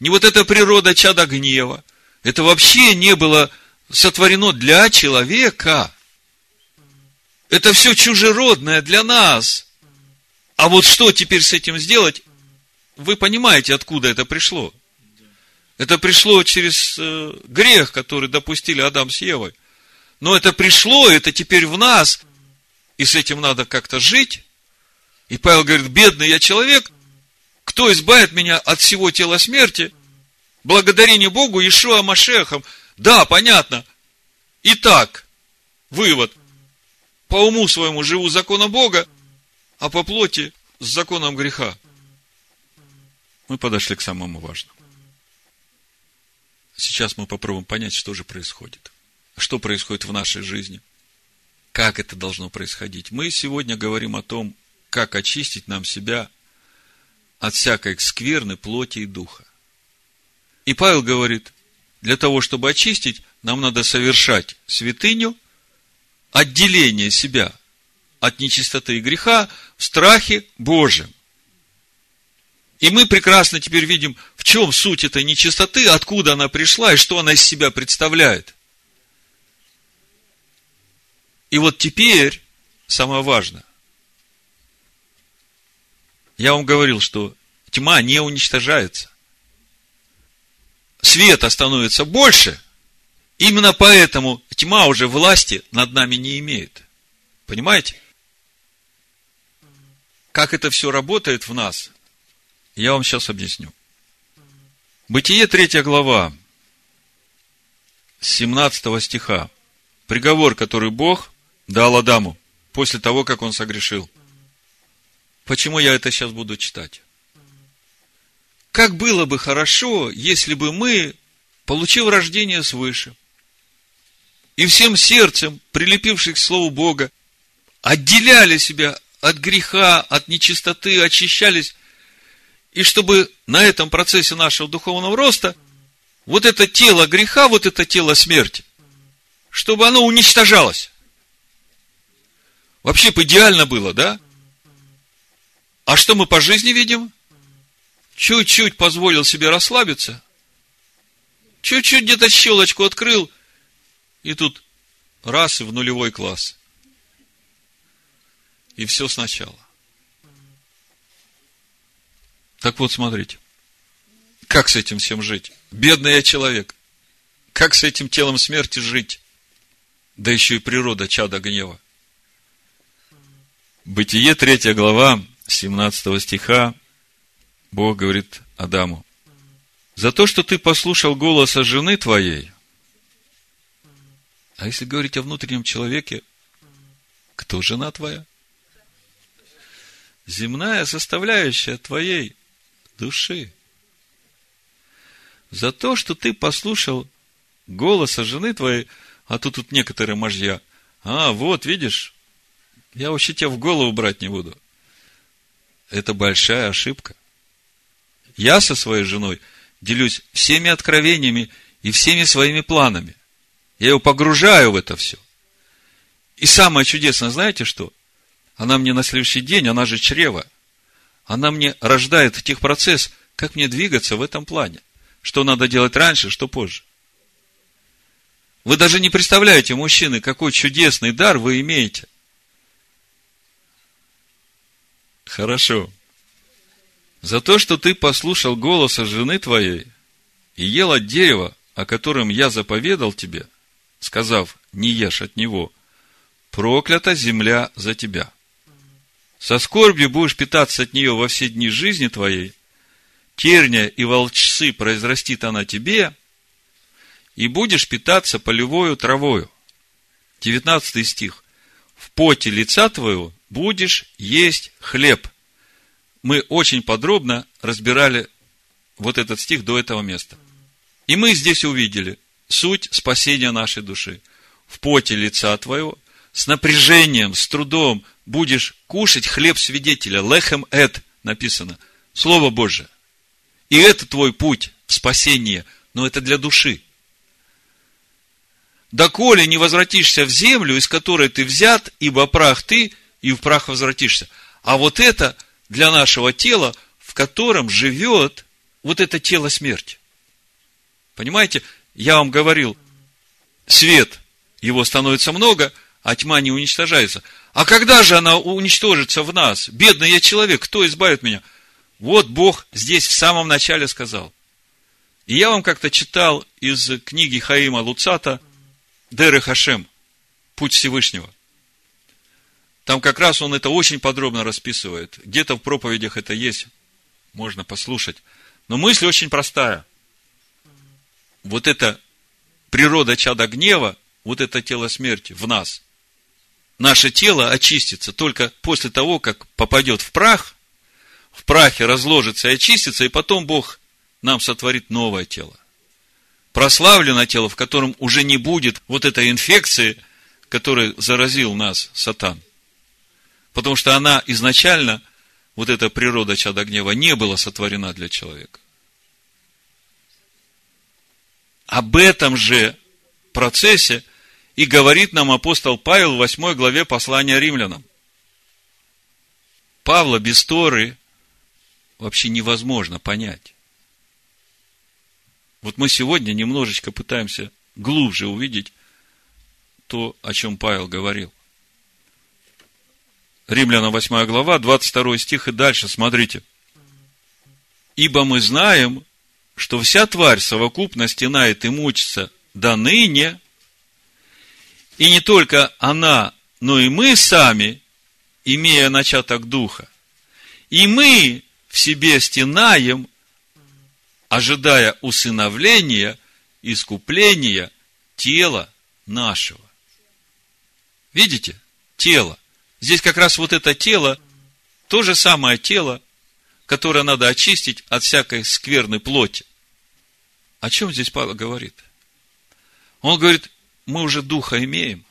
[SPEAKER 1] не вот эта природа чада гнева, это вообще не было сотворено для человека. Это все чужеродное для нас. А вот что теперь с этим сделать? Вы понимаете, откуда это пришло? Это пришло через э, грех, который допустили Адам с Евой. Но это пришло, это теперь в нас. И с этим надо как-то жить. И Павел говорит, бедный я человек, кто избавит меня от всего тела смерти? Благодарение Богу Ишуа Машехам. Да, понятно. Итак, вывод. По уму своему живу законом Бога, а по плоти с законом греха. Мы подошли к самому важному. Сейчас мы попробуем понять, что же происходит. Что происходит в нашей жизни. Как это должно происходить. Мы сегодня говорим о том, как очистить нам себя от всякой скверны плоти и духа. И Павел говорит, для того, чтобы очистить, нам надо совершать святыню, отделение себя от нечистоты и греха в страхе Божьем. И мы прекрасно теперь видим, в чем суть этой нечистоты, откуда она пришла и что она из себя представляет. И вот теперь самое важное. Я вам говорил, что тьма не уничтожается. Света становится больше. Именно поэтому тьма уже власти над нами не имеет. Понимаете? Как это все работает в нас, я вам сейчас объясню. Бытие 3 глава, 17 стиха. Приговор, который Бог дал Адаму после того, как он согрешил. Почему я это сейчас буду читать? Как было бы хорошо, если бы мы, получив рождение свыше, и всем сердцем, прилепившись к Слову Бога, отделяли себя от греха, от нечистоты, очищались и чтобы на этом процессе нашего духовного роста вот это тело греха, вот это тело смерти, чтобы оно уничтожалось. Вообще бы идеально было, да? А что мы по жизни видим? Чуть-чуть позволил себе расслабиться, чуть-чуть где-то щелочку открыл, и тут раз и в нулевой класс. И все сначала. Так вот, смотрите. Как с этим всем жить? Бедный я человек. Как с этим телом смерти жить? Да еще и природа чада гнева. Бытие, 3 глава, 17 стиха, Бог говорит Адаму, за то, что ты послушал голоса жены твоей, а если говорить о внутреннем человеке, кто жена твоя? Земная составляющая твоей души. За то, что ты послушал голоса жены твоей, а тут тут некоторые мужья, а, вот, видишь, я вообще тебя в голову брать не буду. Это большая ошибка. Я со своей женой делюсь всеми откровениями и всеми своими планами. Я его погружаю в это все. И самое чудесное, знаете что? Она мне на следующий день, она же чрево, она мне рождает техпроцесс, как мне двигаться в этом плане. Что надо делать раньше, что позже. Вы даже не представляете, мужчины, какой чудесный дар вы имеете. Хорошо. За то, что ты послушал голоса жены твоей и ел от дерева, о котором я заповедал тебе, сказав, не ешь от него, проклята земля за тебя. Со скорбью будешь питаться от нее во все дни жизни твоей, терня и волчцы произрастит она тебе, и будешь питаться полевою травою. 19 стих. в поте лица твоего будешь есть хлеб. Мы очень подробно разбирали вот этот стих до этого места. И мы здесь увидели суть спасения нашей души. В поте лица твоего, с напряжением, с трудом будешь кушать хлеб свидетеля. Лехем эт написано. Слово Божие. И это твой путь в спасение, но это для души. Доколе не возвратишься в землю, из которой ты взят, ибо прах ты, и в прах возвратишься. А вот это для нашего тела, в котором живет вот это тело смерти. Понимаете, я вам говорил, свет, его становится много, а тьма не уничтожается. А когда же она уничтожится в нас? Бедный я человек, кто избавит меня? Вот Бог здесь в самом начале сказал. И я вам как-то читал из книги Хаима Луцата Деры Хашем, Путь Всевышнего. Там как раз он это очень подробно расписывает. Где-то в проповедях это есть, можно послушать. Но мысль очень простая. Вот эта природа чада гнева, вот это тело смерти в нас. Наше тело очистится только после того, как попадет в прах, в прахе разложится и очистится, и потом Бог нам сотворит новое тело. Прославленное тело, в котором уже не будет вот этой инфекции, которой заразил нас Сатан. Потому что она изначально, вот эта природа чада гнева, не была сотворена для человека. Об этом же процессе и говорит нам апостол Павел в 8 главе послания римлянам. Павла без Торы вообще невозможно понять. Вот мы сегодня немножечко пытаемся глубже увидеть то, о чем Павел говорил. Римлянам 8 глава, 22 стих и дальше, смотрите. Ибо мы знаем, что вся тварь совокупно стенает и мучится до ныне, и не только она, но и мы сами, имея начаток духа, и мы в себе стенаем, ожидая усыновления, искупления тела нашего. Видите? Тело. Здесь как раз вот это тело, то же самое тело, которое надо очистить от всякой скверной плоти. О чем здесь Павел говорит? Он говорит, мы уже духа имеем.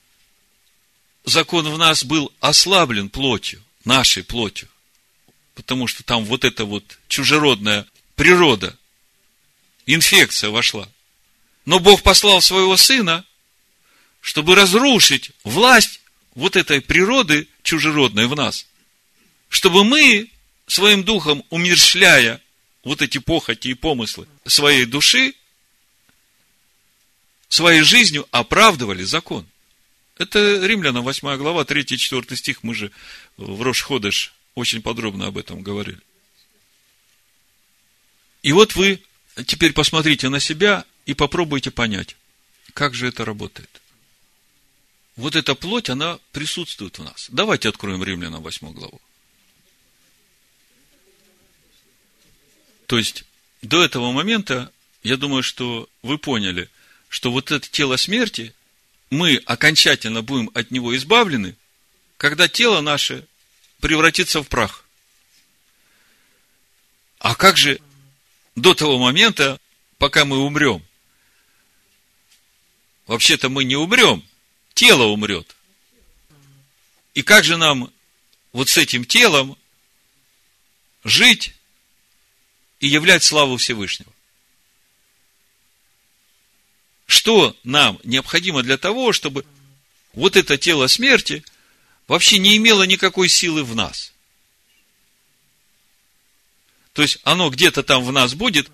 [SPEAKER 1] Закон в нас был ослаблен плотью, нашей плотью. Потому что там вот эта вот чужеродная природа, инфекция вошла. Но Бог послал своего сына, чтобы разрушить власть вот этой природы чужеродной в нас, чтобы мы своим духом, умершляя вот эти похоти и помыслы своей души, своей жизнью оправдывали закон. Это Римлянам 8 глава, 3-4 стих, мы же в Рошходыш очень подробно об этом говорили. И вот вы теперь посмотрите на себя и попробуйте понять, как же это работает вот эта плоть, она присутствует в нас. Давайте откроем Римлянам 8 главу. То есть, до этого момента, я думаю, что вы поняли, что вот это тело смерти, мы окончательно будем от него избавлены, когда тело наше превратится в прах. А как же до того момента, пока мы умрем? Вообще-то мы не умрем – тело умрет. И как же нам вот с этим телом жить и являть славу Всевышнего? Что нам необходимо для того, чтобы вот это тело смерти вообще не имело никакой силы в нас? То есть оно где-то там в нас будет,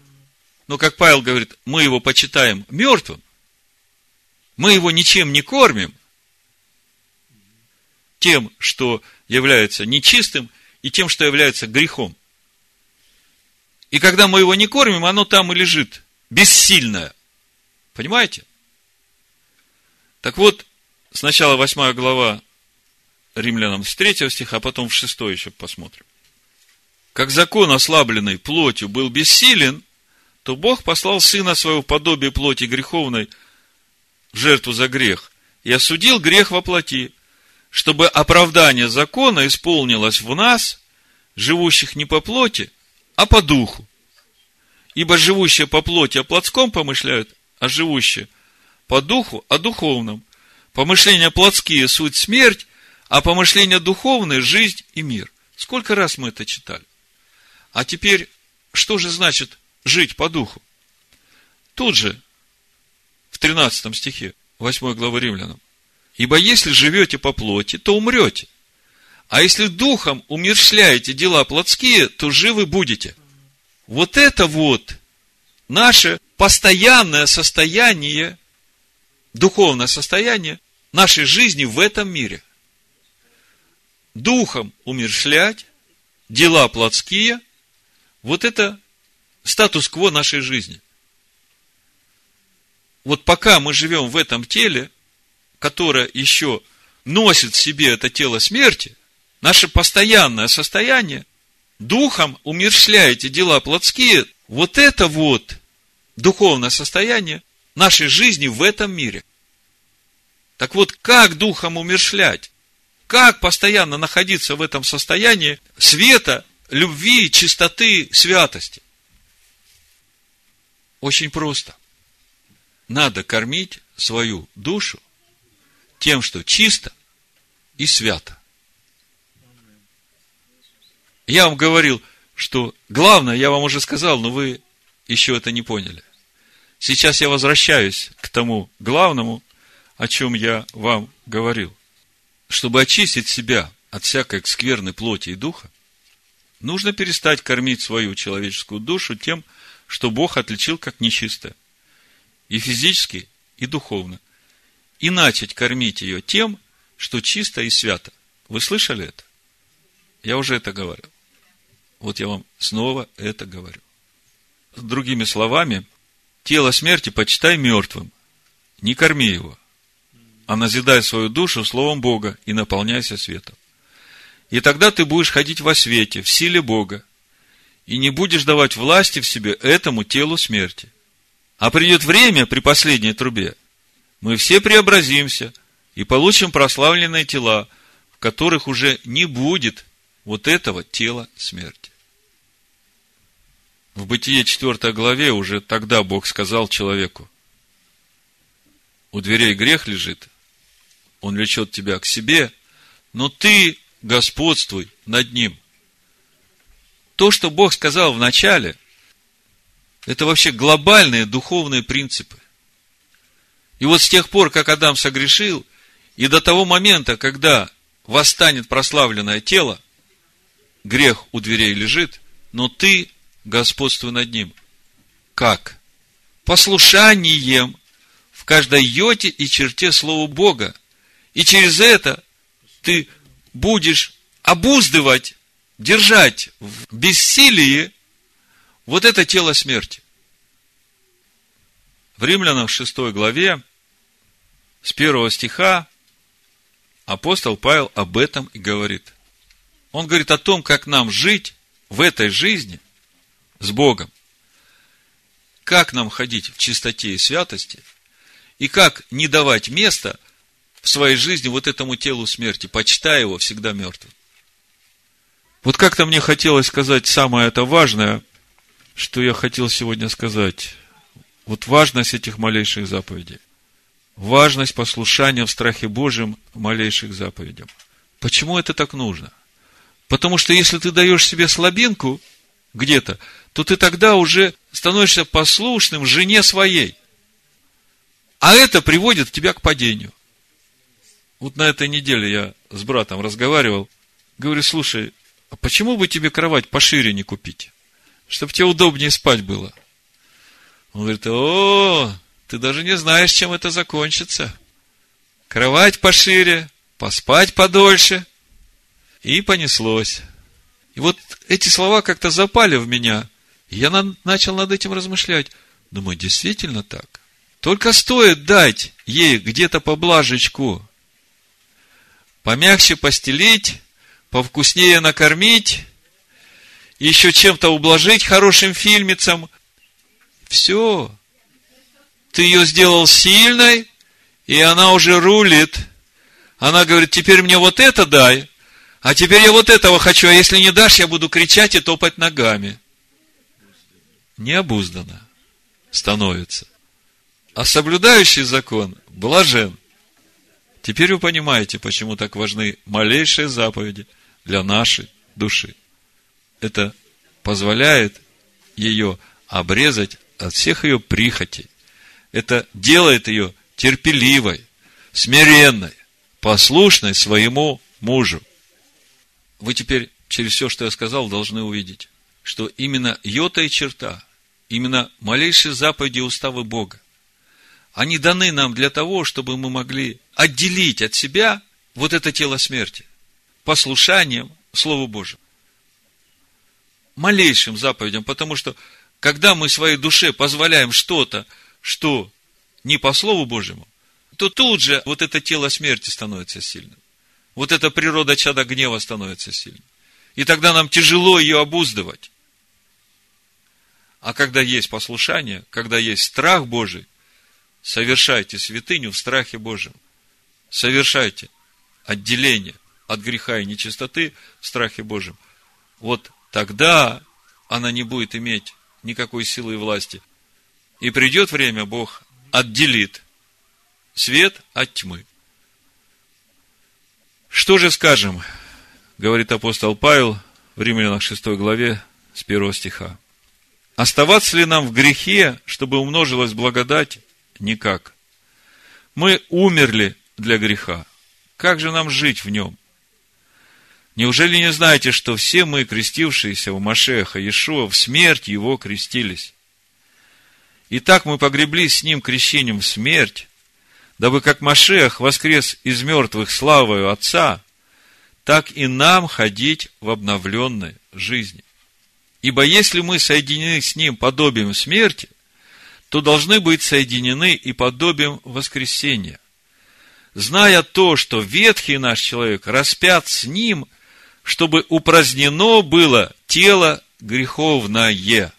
[SPEAKER 1] но, как Павел говорит, мы его почитаем мертвым, мы его ничем не кормим, тем, что является нечистым, и тем, что является грехом. И когда мы его не кормим, оно там и лежит, бессильное. Понимаете? Так вот, сначала 8 глава римлянам с 3 стиха, а потом в 6 еще посмотрим. Как закон, ослабленный плотью, был бессилен, то Бог послал Сына Своего подобие плоти греховной – в жертву за грех, и осудил грех во плоти, чтобы оправдание закона исполнилось в нас, живущих не по плоти, а по духу. Ибо живущие по плоти о плотском помышляют, а живущие по духу о духовном. Помышления плотские – суть смерть, а помышления духовные – жизнь и мир. Сколько раз мы это читали? А теперь, что же значит жить по духу? Тут же, в 13 стихе 8 главы Римлянам. Ибо если живете по плоти, то умрете. А если духом умершляете дела плотские, то живы будете. Вот это вот наше постоянное состояние, духовное состояние нашей жизни в этом мире. Духом умершлять, дела плотские, вот это статус-кво нашей жизни. Вот пока мы живем в этом теле, которое еще носит в себе это тело смерти, наше постоянное состояние, духом умершляете дела плотские, вот это вот духовное состояние нашей жизни в этом мире. Так вот, как духом умершлять? Как постоянно находиться в этом состоянии света, любви, чистоты, святости? Очень просто. Надо кормить свою душу тем, что чисто и свято. Я вам говорил, что главное, я вам уже сказал, но вы еще это не поняли. Сейчас я возвращаюсь к тому главному, о чем я вам говорил. Чтобы очистить себя от всякой скверной плоти и духа, нужно перестать кормить свою человеческую душу тем, что Бог отличил как нечистое. И физически, и духовно. И начать кормить ее тем, что чисто и свято. Вы слышали это? Я уже это говорил. Вот я вам снова это говорю. Другими словами, тело смерти почитай мертвым. Не корми его, а назидай свою душу Словом Бога и наполняйся светом. И тогда ты будешь ходить во свете, в силе Бога, и не будешь давать власти в себе этому телу смерти. А придет время при последней трубе, мы все преобразимся и получим прославленные тела, в которых уже не будет вот этого тела смерти. В Бытие 4 главе уже тогда Бог сказал человеку, у дверей грех лежит, он влечет тебя к себе, но ты господствуй над ним. То, что Бог сказал в начале, это вообще глобальные духовные принципы. И вот с тех пор, как Адам согрешил, и до того момента, когда восстанет прославленное тело, грех у дверей лежит, но ты господствуй над ним. Как? Послушанием в каждой йоте и черте Слову Бога. И через это ты будешь обуздывать, держать в бессилии вот это тело смерти. В Римлянам 6 главе с первого стиха апостол Павел об этом и говорит. Он говорит о том, как нам жить в этой жизни – с Богом. Как нам ходить в чистоте и святости, и как не давать места в своей жизни вот этому телу смерти, почитая его всегда мертвым. Вот как-то мне хотелось сказать самое это важное, что я хотел сегодня сказать. Вот важность этих малейших заповедей. Важность послушания в страхе Божьем малейших заповедям. Почему это так нужно? Потому что если ты даешь себе слабинку где-то, то ты тогда уже становишься послушным жене своей. А это приводит тебя к падению. Вот на этой неделе я с братом разговаривал. Говорю, слушай, а почему бы тебе кровать пошире не купить? Чтобы тебе удобнее спать было. Он говорит, о, ты даже не знаешь, чем это закончится. Кровать пошире, поспать подольше. И понеслось. И вот эти слова как-то запали в меня. Я на, начал над этим размышлять. Думаю, действительно так. Только стоит дать ей где-то поблажечку, помягче постелить, повкуснее накормить, еще чем-то ублажить хорошим фильмицем. Все. Ты ее сделал сильной, и она уже рулит. Она говорит, теперь мне вот это дай, а теперь я вот этого хочу, а если не дашь, я буду кричать и топать ногами. Необузданно становится. А соблюдающий закон блажен. Теперь вы понимаете, почему так важны малейшие заповеди для нашей души. Это позволяет ее обрезать от всех ее прихотей. Это делает ее терпеливой, смиренной, послушной своему мужу. Вы теперь через все, что я сказал, должны увидеть, что именно йота и черта, именно малейшие заповеди и уставы Бога, они даны нам для того, чтобы мы могли отделить от себя вот это тело смерти послушанием Слову Божьему. Малейшим заповедям, потому что когда мы своей душе позволяем что-то, что не по Слову Божьему, то тут же вот это тело смерти становится сильным. Вот эта природа чада гнева становится сильным. И тогда нам тяжело ее обуздывать. А когда есть послушание, когда есть страх Божий, совершайте святыню в страхе Божьем. Совершайте отделение от греха и нечистоты в страхе Божьем. Вот тогда она не будет иметь никакой силы и власти. И придет время, Бог отделит свет от тьмы. Что же скажем, говорит апостол Павел в Римлянах 6 главе с 1 стиха. Оставаться ли нам в грехе, чтобы умножилась благодать? Никак. Мы умерли для греха. Как же нам жить в нем? Неужели не знаете, что все мы, крестившиеся в Машеха Иешуа, в смерть его крестились? И так мы погребли с ним крещением в смерть, дабы как Машех воскрес из мертвых славою Отца, так и нам ходить в обновленной жизни. Ибо если мы соединены с Ним подобием смерти, то должны быть соединены и подобием воскресения. Зная то, что ветхий наш человек распят с Ним, чтобы упразднено было тело греховное,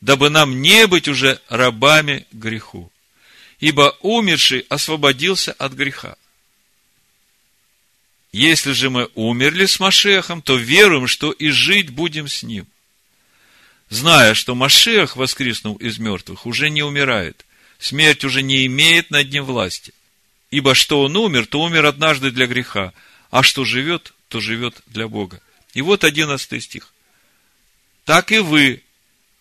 [SPEAKER 1] дабы нам не быть уже рабами греху, ибо умерший освободился от греха. Если же мы умерли с Машехом, то веруем, что и жить будем с ним. Зная, что Машех, воскреснул из мертвых, уже не умирает. Смерть уже не имеет над ним власти. Ибо что он умер, то умер однажды для греха, а что живет, то живет для Бога. И вот одиннадцатый стих. Так и вы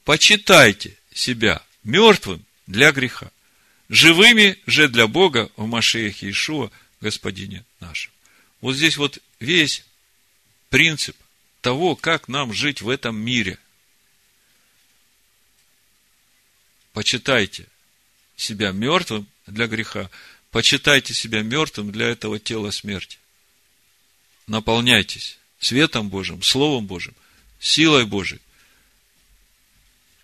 [SPEAKER 1] почитайте себя мертвым для греха, живыми же для Бога в Машеях Иешуа, Господине нашем. Вот здесь вот весь принцип того, как нам жить в этом мире. Почитайте себя мертвым для греха, почитайте себя мертвым для этого тела смерти. Наполняйтесь светом Божьим, Словом Божьим, силой Божией.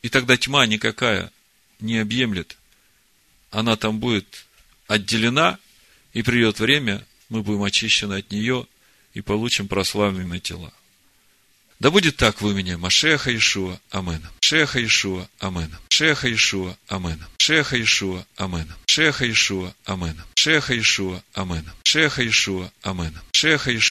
[SPEAKER 1] И тогда тьма никакая не объемлет. Она там будет отделена, и придет время, мы будем очищены от нее и получим прославленные тела. Да будет так в имени Машеха Ишуа. Амен. Шеха Ишуа. Амен. Шеха Ишуа. Амен. Шеха Ишуа. Амен. Шеха Ишуа. Амен. Шеха Ишуа. Амен. Шеха Ишуа. Амен. Шеха Ишуа.